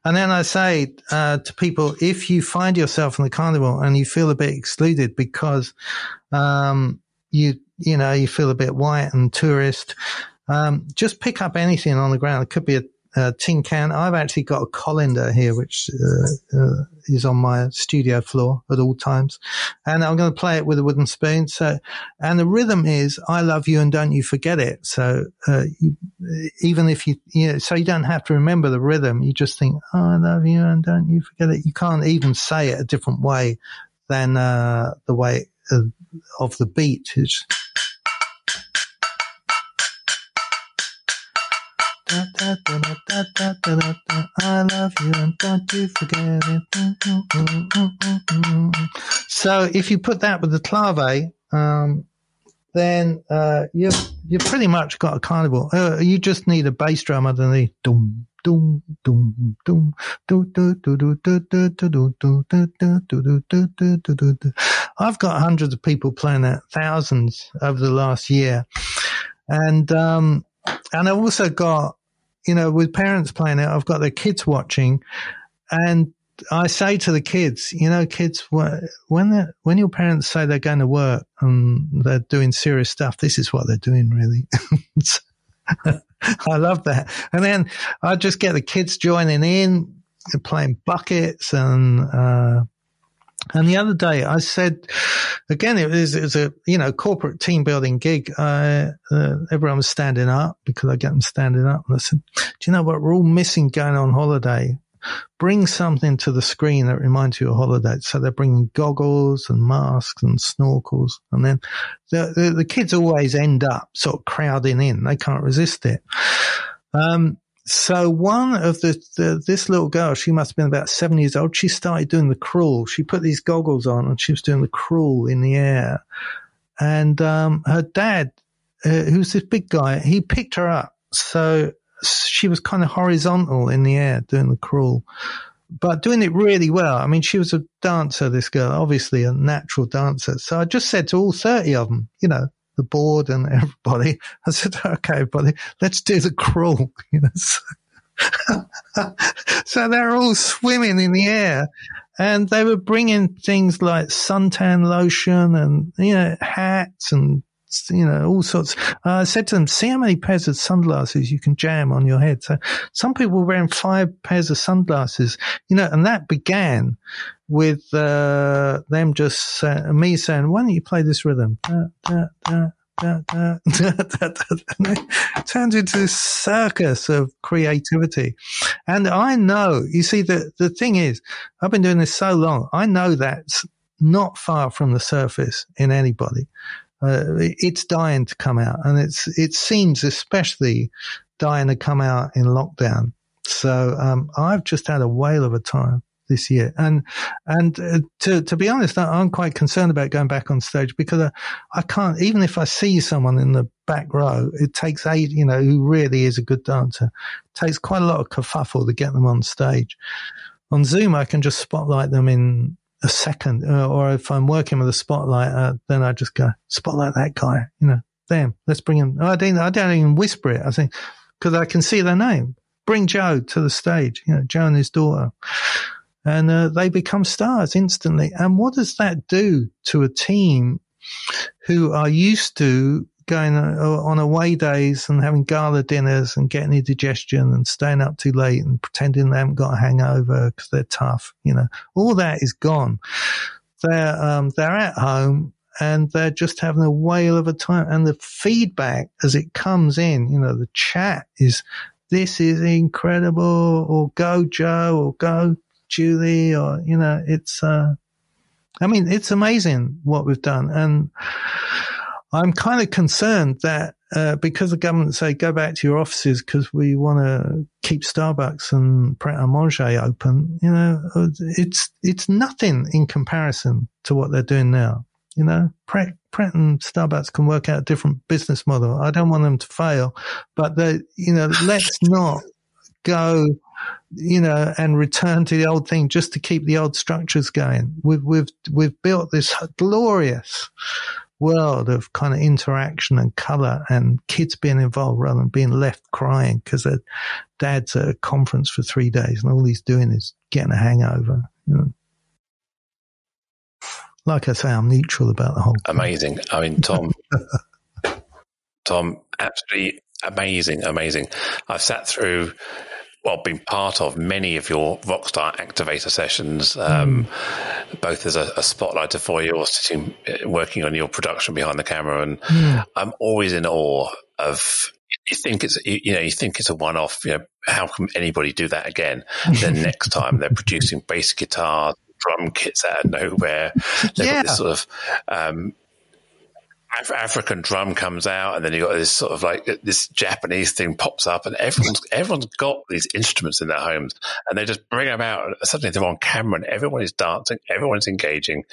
And then I say uh, to people, if you find yourself in the carnival and you feel a bit excluded because um, you you know you feel a bit white and tourist, um, just pick up anything on the ground. It could be a uh, tin can. I've actually got a colander here, which uh, uh, is on my studio floor at all times, and I'm going to play it with a wooden spoon. So, and the rhythm is "I love you and don't you forget it." So, uh, you, even if you, you know, so you don't have to remember the rhythm. You just think, "Oh, I love you and don't you forget it." You can't even say it a different way than uh, the way of, of the beat. It's, I love you and don't you forget it. So if you put that with the clave, um, then uh, you've you've pretty much got a carnival. Uh, you just need a bass drum underneath. Doom, doom, doom, doom, do do do do do do do do do do do do do do do do. I've got hundreds of people playing that, thousands over the last year, and um, and I've also got you know, with parents playing it, I've got their kids watching, and I say to the kids, you know, kids, when when your parents say they're going to work and they're doing serious stuff, this is what they're doing, really. I love that. And then I just get the kids joining in, playing buckets and uh, and the other day, I said, again, it was, it was a you know corporate team building gig. Uh, everyone was standing up because I get them standing up, and I said, "Do you know what? We're all missing going on holiday. Bring something to the screen that reminds you of holiday." So they're bringing goggles and masks and snorkels, and then the, the, the kids always end up sort of crowding in. They can't resist it. Um, so one of the, the, this little girl, she must have been about seven years old. She started doing the crawl. She put these goggles on and she was doing the crawl in the air. And um, her dad, uh, who's this big guy, he picked her up. So she was kind of horizontal in the air doing the crawl, but doing it really well. I mean, she was a dancer. This girl, obviously a natural dancer. So I just said to all thirty of them, you know, the board and everybody. I said, okay, buddy, let's do the crawl. You know, so, so they're all swimming in the air and they were bringing things like suntan lotion and, you know, hats and you know, all sorts. Uh, I said to them, see how many pairs of sunglasses you can jam on your head. So some people were wearing five pairs of sunglasses, you know, and that began with uh, them just uh, me saying, why don't you play this rhythm? Da, da, da. Turns into this circus of creativity. And I know, you see, the, the thing is, I've been doing this so long, I know that's not far from the surface in anybody. Uh, it's dying to come out, and it's it seems especially dying to come out in lockdown. So um, I've just had a whale of a time this year, and and uh, to to be honest, I'm quite concerned about going back on stage because I, I can't even if I see someone in the back row, it takes eight, you know, who really is a good dancer, it takes quite a lot of kerfuffle to get them on stage. On Zoom, I can just spotlight them in a second, uh, or if I'm working with a spotlight, uh, then I just go spotlight that guy. You know, damn, let's bring him. I don't, I don't even whisper it. I think because I can see their name. Bring Joe to the stage. You know, Joe and his daughter, and uh, they become stars instantly. And what does that do to a team who are used to going uh, on away days and having gala dinners and getting indigestion and staying up too late and pretending they haven't got a hangover because they're tough. You know, all that is gone. They're um, they're at home and they're just having a whale of a time. And the feedback as it comes in, you know, the chat is this is incredible, or go Joe, or go Julie, or you know, it's. Uh, I mean, it's amazing what we've done, and I'm kind of concerned that uh, because the government say go back to your offices because we want to keep Starbucks and Pret a Manger open, you know, it's it's nothing in comparison to what they're doing now. You know, Pret, Pret and Starbucks can work out a different business model. I don't want them to fail, but they, you know, let's not go you know, and return to the old thing just to keep the old structures going. We've we've we've built this glorious world of kind of interaction and color and kids being involved rather than being left crying because their dad's at a conference for three days and all he's doing is getting a hangover. You know? Like I say, I'm neutral about the whole. Amazing. I mean, Tom, Tom, absolutely amazing, amazing. I've sat through well, been part of many of your Rockstar activator sessions, um, mm. both as a, a, spotlighter for you or sitting uh, working on your production behind the camera. And mm. I'm always in awe of. You think it's you know you think it's a one off. You know how can anybody do that again? then next time they're producing bass guitar, drum kits out of nowhere. They've yeah. got this sort of um, Af- African drum comes out, and then you got this sort of like this Japanese thing pops up, and everyone's everyone's got these instruments in their homes, and they just bring them out. And suddenly they're on camera, and everyone is dancing, everyone's engaging.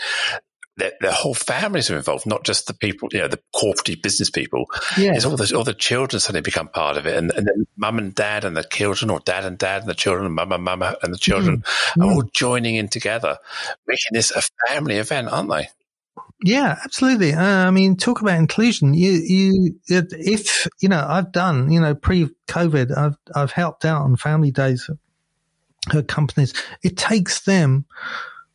Their, their whole families are involved, not just the people, you know, the corporate business people. Yeah. It's all the, all the children suddenly become part of it. And, and then mum and dad and the children, or dad and dad and the children, and mum and mum and the children mm. are all joining in together, making this a family event, aren't they? Yeah, absolutely. Uh, I mean, talk about inclusion. You, you, if you know, I've done, you know, pre-COVID, I've I've helped out on family days at companies. It takes them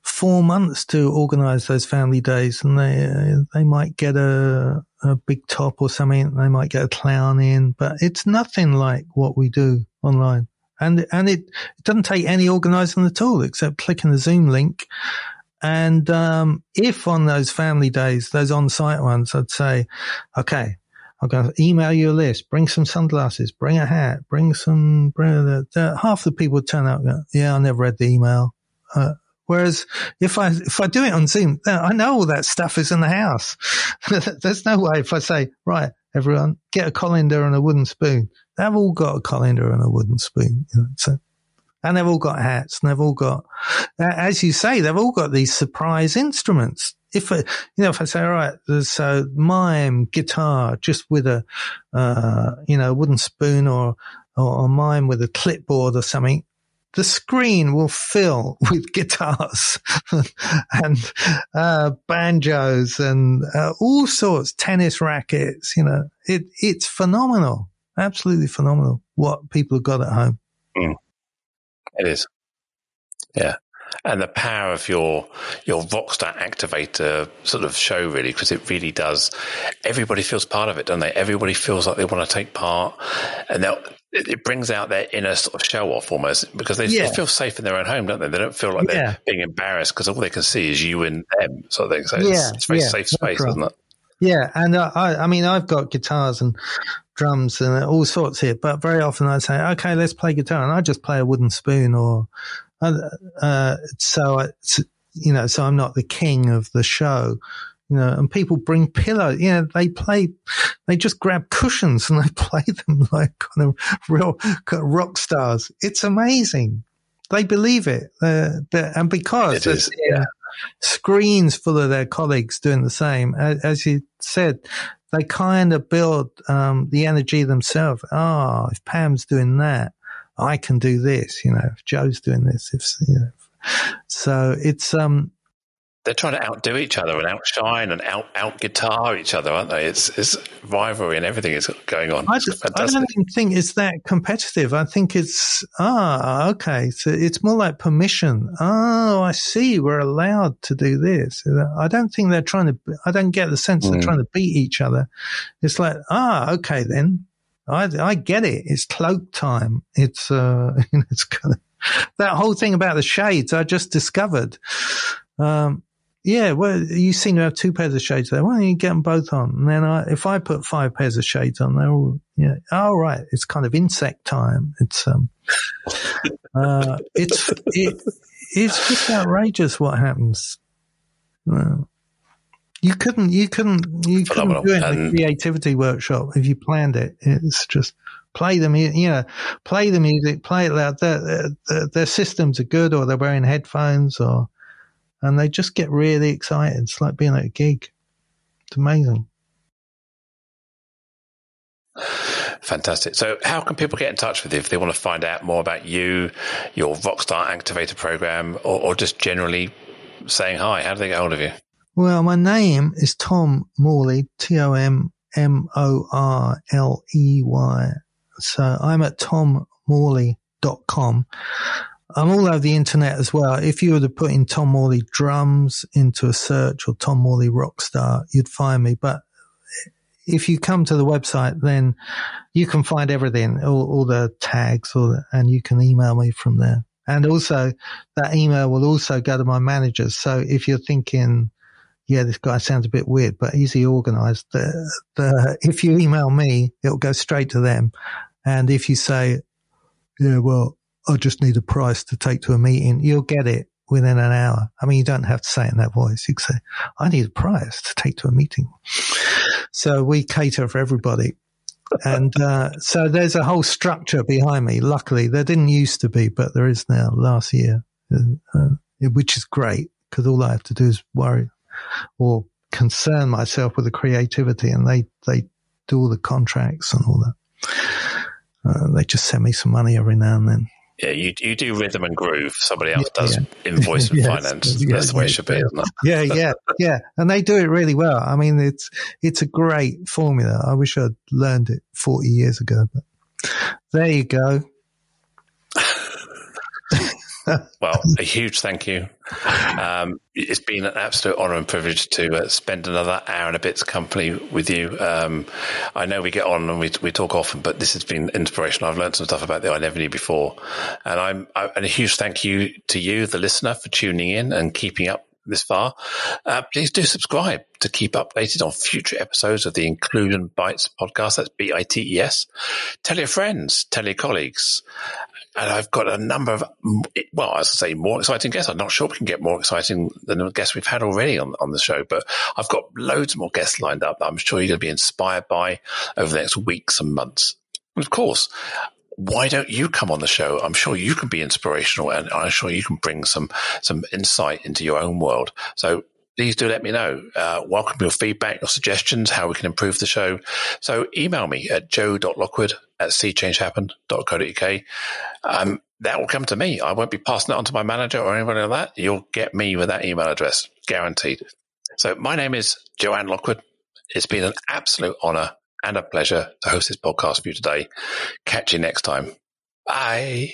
four months to organise those family days, and they they might get a a big top or something. They might get a clown in, but it's nothing like what we do online. And and it, it doesn't take any organising at all, except clicking the Zoom link and um, if on those family days, those on site ones, I'd say, okay, going to email you a list, bring some sunglasses, bring a hat, bring some, bring half the people would turn go, yeah, I never read the email. Uh, whereas if I, if I do it on Zoom, I know all that stuff is in the house. There's no way if I say, right, everyone get a colander and a wooden spoon. They've all got a colander and a wooden spoon. You know, so and they've all got hats and they've all got, as you say, they've all got these surprise instruments. If, you know, if I say, all right, so mime, guitar, just with a, uh, you know, wooden spoon or, or, mime with a clipboard or something, the screen will fill with guitars and uh, banjos and uh, all sorts, tennis rackets. You know, it it's phenomenal, absolutely phenomenal what people have got at home. Mm. It is. Yeah. And the power of your your Rockstar activator sort of show, really, because it really does. Everybody feels part of it, don't they? Everybody feels like they want to take part, and it brings out their inner sort of show off almost because they, yeah. they, feel safe in their own home, don't they? They don't feel like they're being embarrassed because all they can see is you and them, sort of thing. So yeah. it's, it's very yeah, safe space, right. isn't it? Yeah, and uh, I, I mean, I've got guitars and drums and all sorts here, but very often I say, okay, let's play guitar, and I just play a wooden spoon, or uh, uh, so it's, you know, so I'm not the king of the show. You know, and people bring pillows. You know, they play, they just grab cushions and they play them like kind of real rock stars. It's amazing. They believe it, uh, and because it is, yeah screens full of their colleagues doing the same. As, as you said, they kind of build um, the energy themselves. Ah, oh, if Pam's doing that, I can do this. You know, if Joe's doing this, if you know. So it's um, they're trying to outdo each other and outshine and out out guitar each other, aren't they? It's it's rivalry and everything is going on. I, I, don't even think it's that competitive. I think it's ah okay. So it's more like permission. Oh, I see. We're allowed to do this. I don't think they're trying to. I don't get the sense mm. they're trying to beat each other. It's like ah okay then. I I get it. It's cloak time. It's uh it's kind of that whole thing about the shades I just discovered. Um, yeah, well, you seem to have two pairs of shades there. Why don't you get them both on? And then I, if I put five pairs of shades on, they're all, yeah. Oh, right. It's kind of insect time. It's, um, uh, it's, it, it's just outrageous what happens. Uh, you couldn't, you couldn't, you couldn't do it in the creativity workshop if you planned it. It's just play the music, you know, play the music, play it loud. Their, their, their systems are good or they're wearing headphones or, and they just get really excited. It's like being at a gig. It's amazing. Fantastic. So, how can people get in touch with you if they want to find out more about you, your Rockstar Activator program, or, or just generally saying hi? How do they get hold of you? Well, my name is Tom Morley, T O M M O R L E Y. So I'm at tommorley.com. I'm all over the internet as well. If you were to put in Tom Morley drums into a search or Tom Morley rockstar, you'd find me. But if you come to the website, then you can find everything, all, all the tags, all the, and you can email me from there. And also, that email will also go to my managers. So if you're thinking, yeah, this guy sounds a bit weird, but he organized? The, the, if you email me, it'll go straight to them. And if you say, yeah, well, I just need a price to take to a meeting, you'll get it within an hour. I mean, you don't have to say it in that voice. You can say, I need a price to take to a meeting. So we cater for everybody. and uh, so there's a whole structure behind me. Luckily, there didn't used to be, but there is now. Last year, uh, which is great because all I have to do is worry or concern myself with the creativity, and they they do all the contracts and all that. Uh, they just send me some money every now and then. Yeah, you you do rhythm and groove. Somebody else does yeah. invoice and yes, finance. That's the way it should be, isn't it? yeah, yeah, yeah. And they do it really well. I mean, it's it's a great formula. I wish I'd learned it forty years ago, but there you go. Well, a huge thank you. Um, it's been an absolute honour and privilege to uh, spend another hour and a bit's company with you. Um, I know we get on and we, we talk often, but this has been inspirational. I've learned some stuff about the I Never Knew before, and I'm I, and a huge thank you to you, the listener, for tuning in and keeping up this far, uh, please do subscribe to keep updated on future episodes of the Inclusion Bites podcast. That's B I T E S. Tell your friends, tell your colleagues. And I've got a number of, well, as I say, more exciting guests. I'm not sure we can get more exciting than the guests we've had already on, on the show, but I've got loads more guests lined up that I'm sure you're going to be inspired by over the next weeks and months. And of course, why don't you come on the show? I'm sure you can be inspirational and I'm sure you can bring some, some insight into your own world. So please do let me know. Uh, welcome your feedback, your suggestions, how we can improve the show. So email me at joe.lockwood at seechangehappen.co.uk. Um, that will come to me. I won't be passing it on to my manager or anybody like that. You'll get me with that email address, guaranteed. So my name is Joanne Lockwood. It's been an absolute honor and a pleasure to host this podcast for you today. Catch you next time. Bye.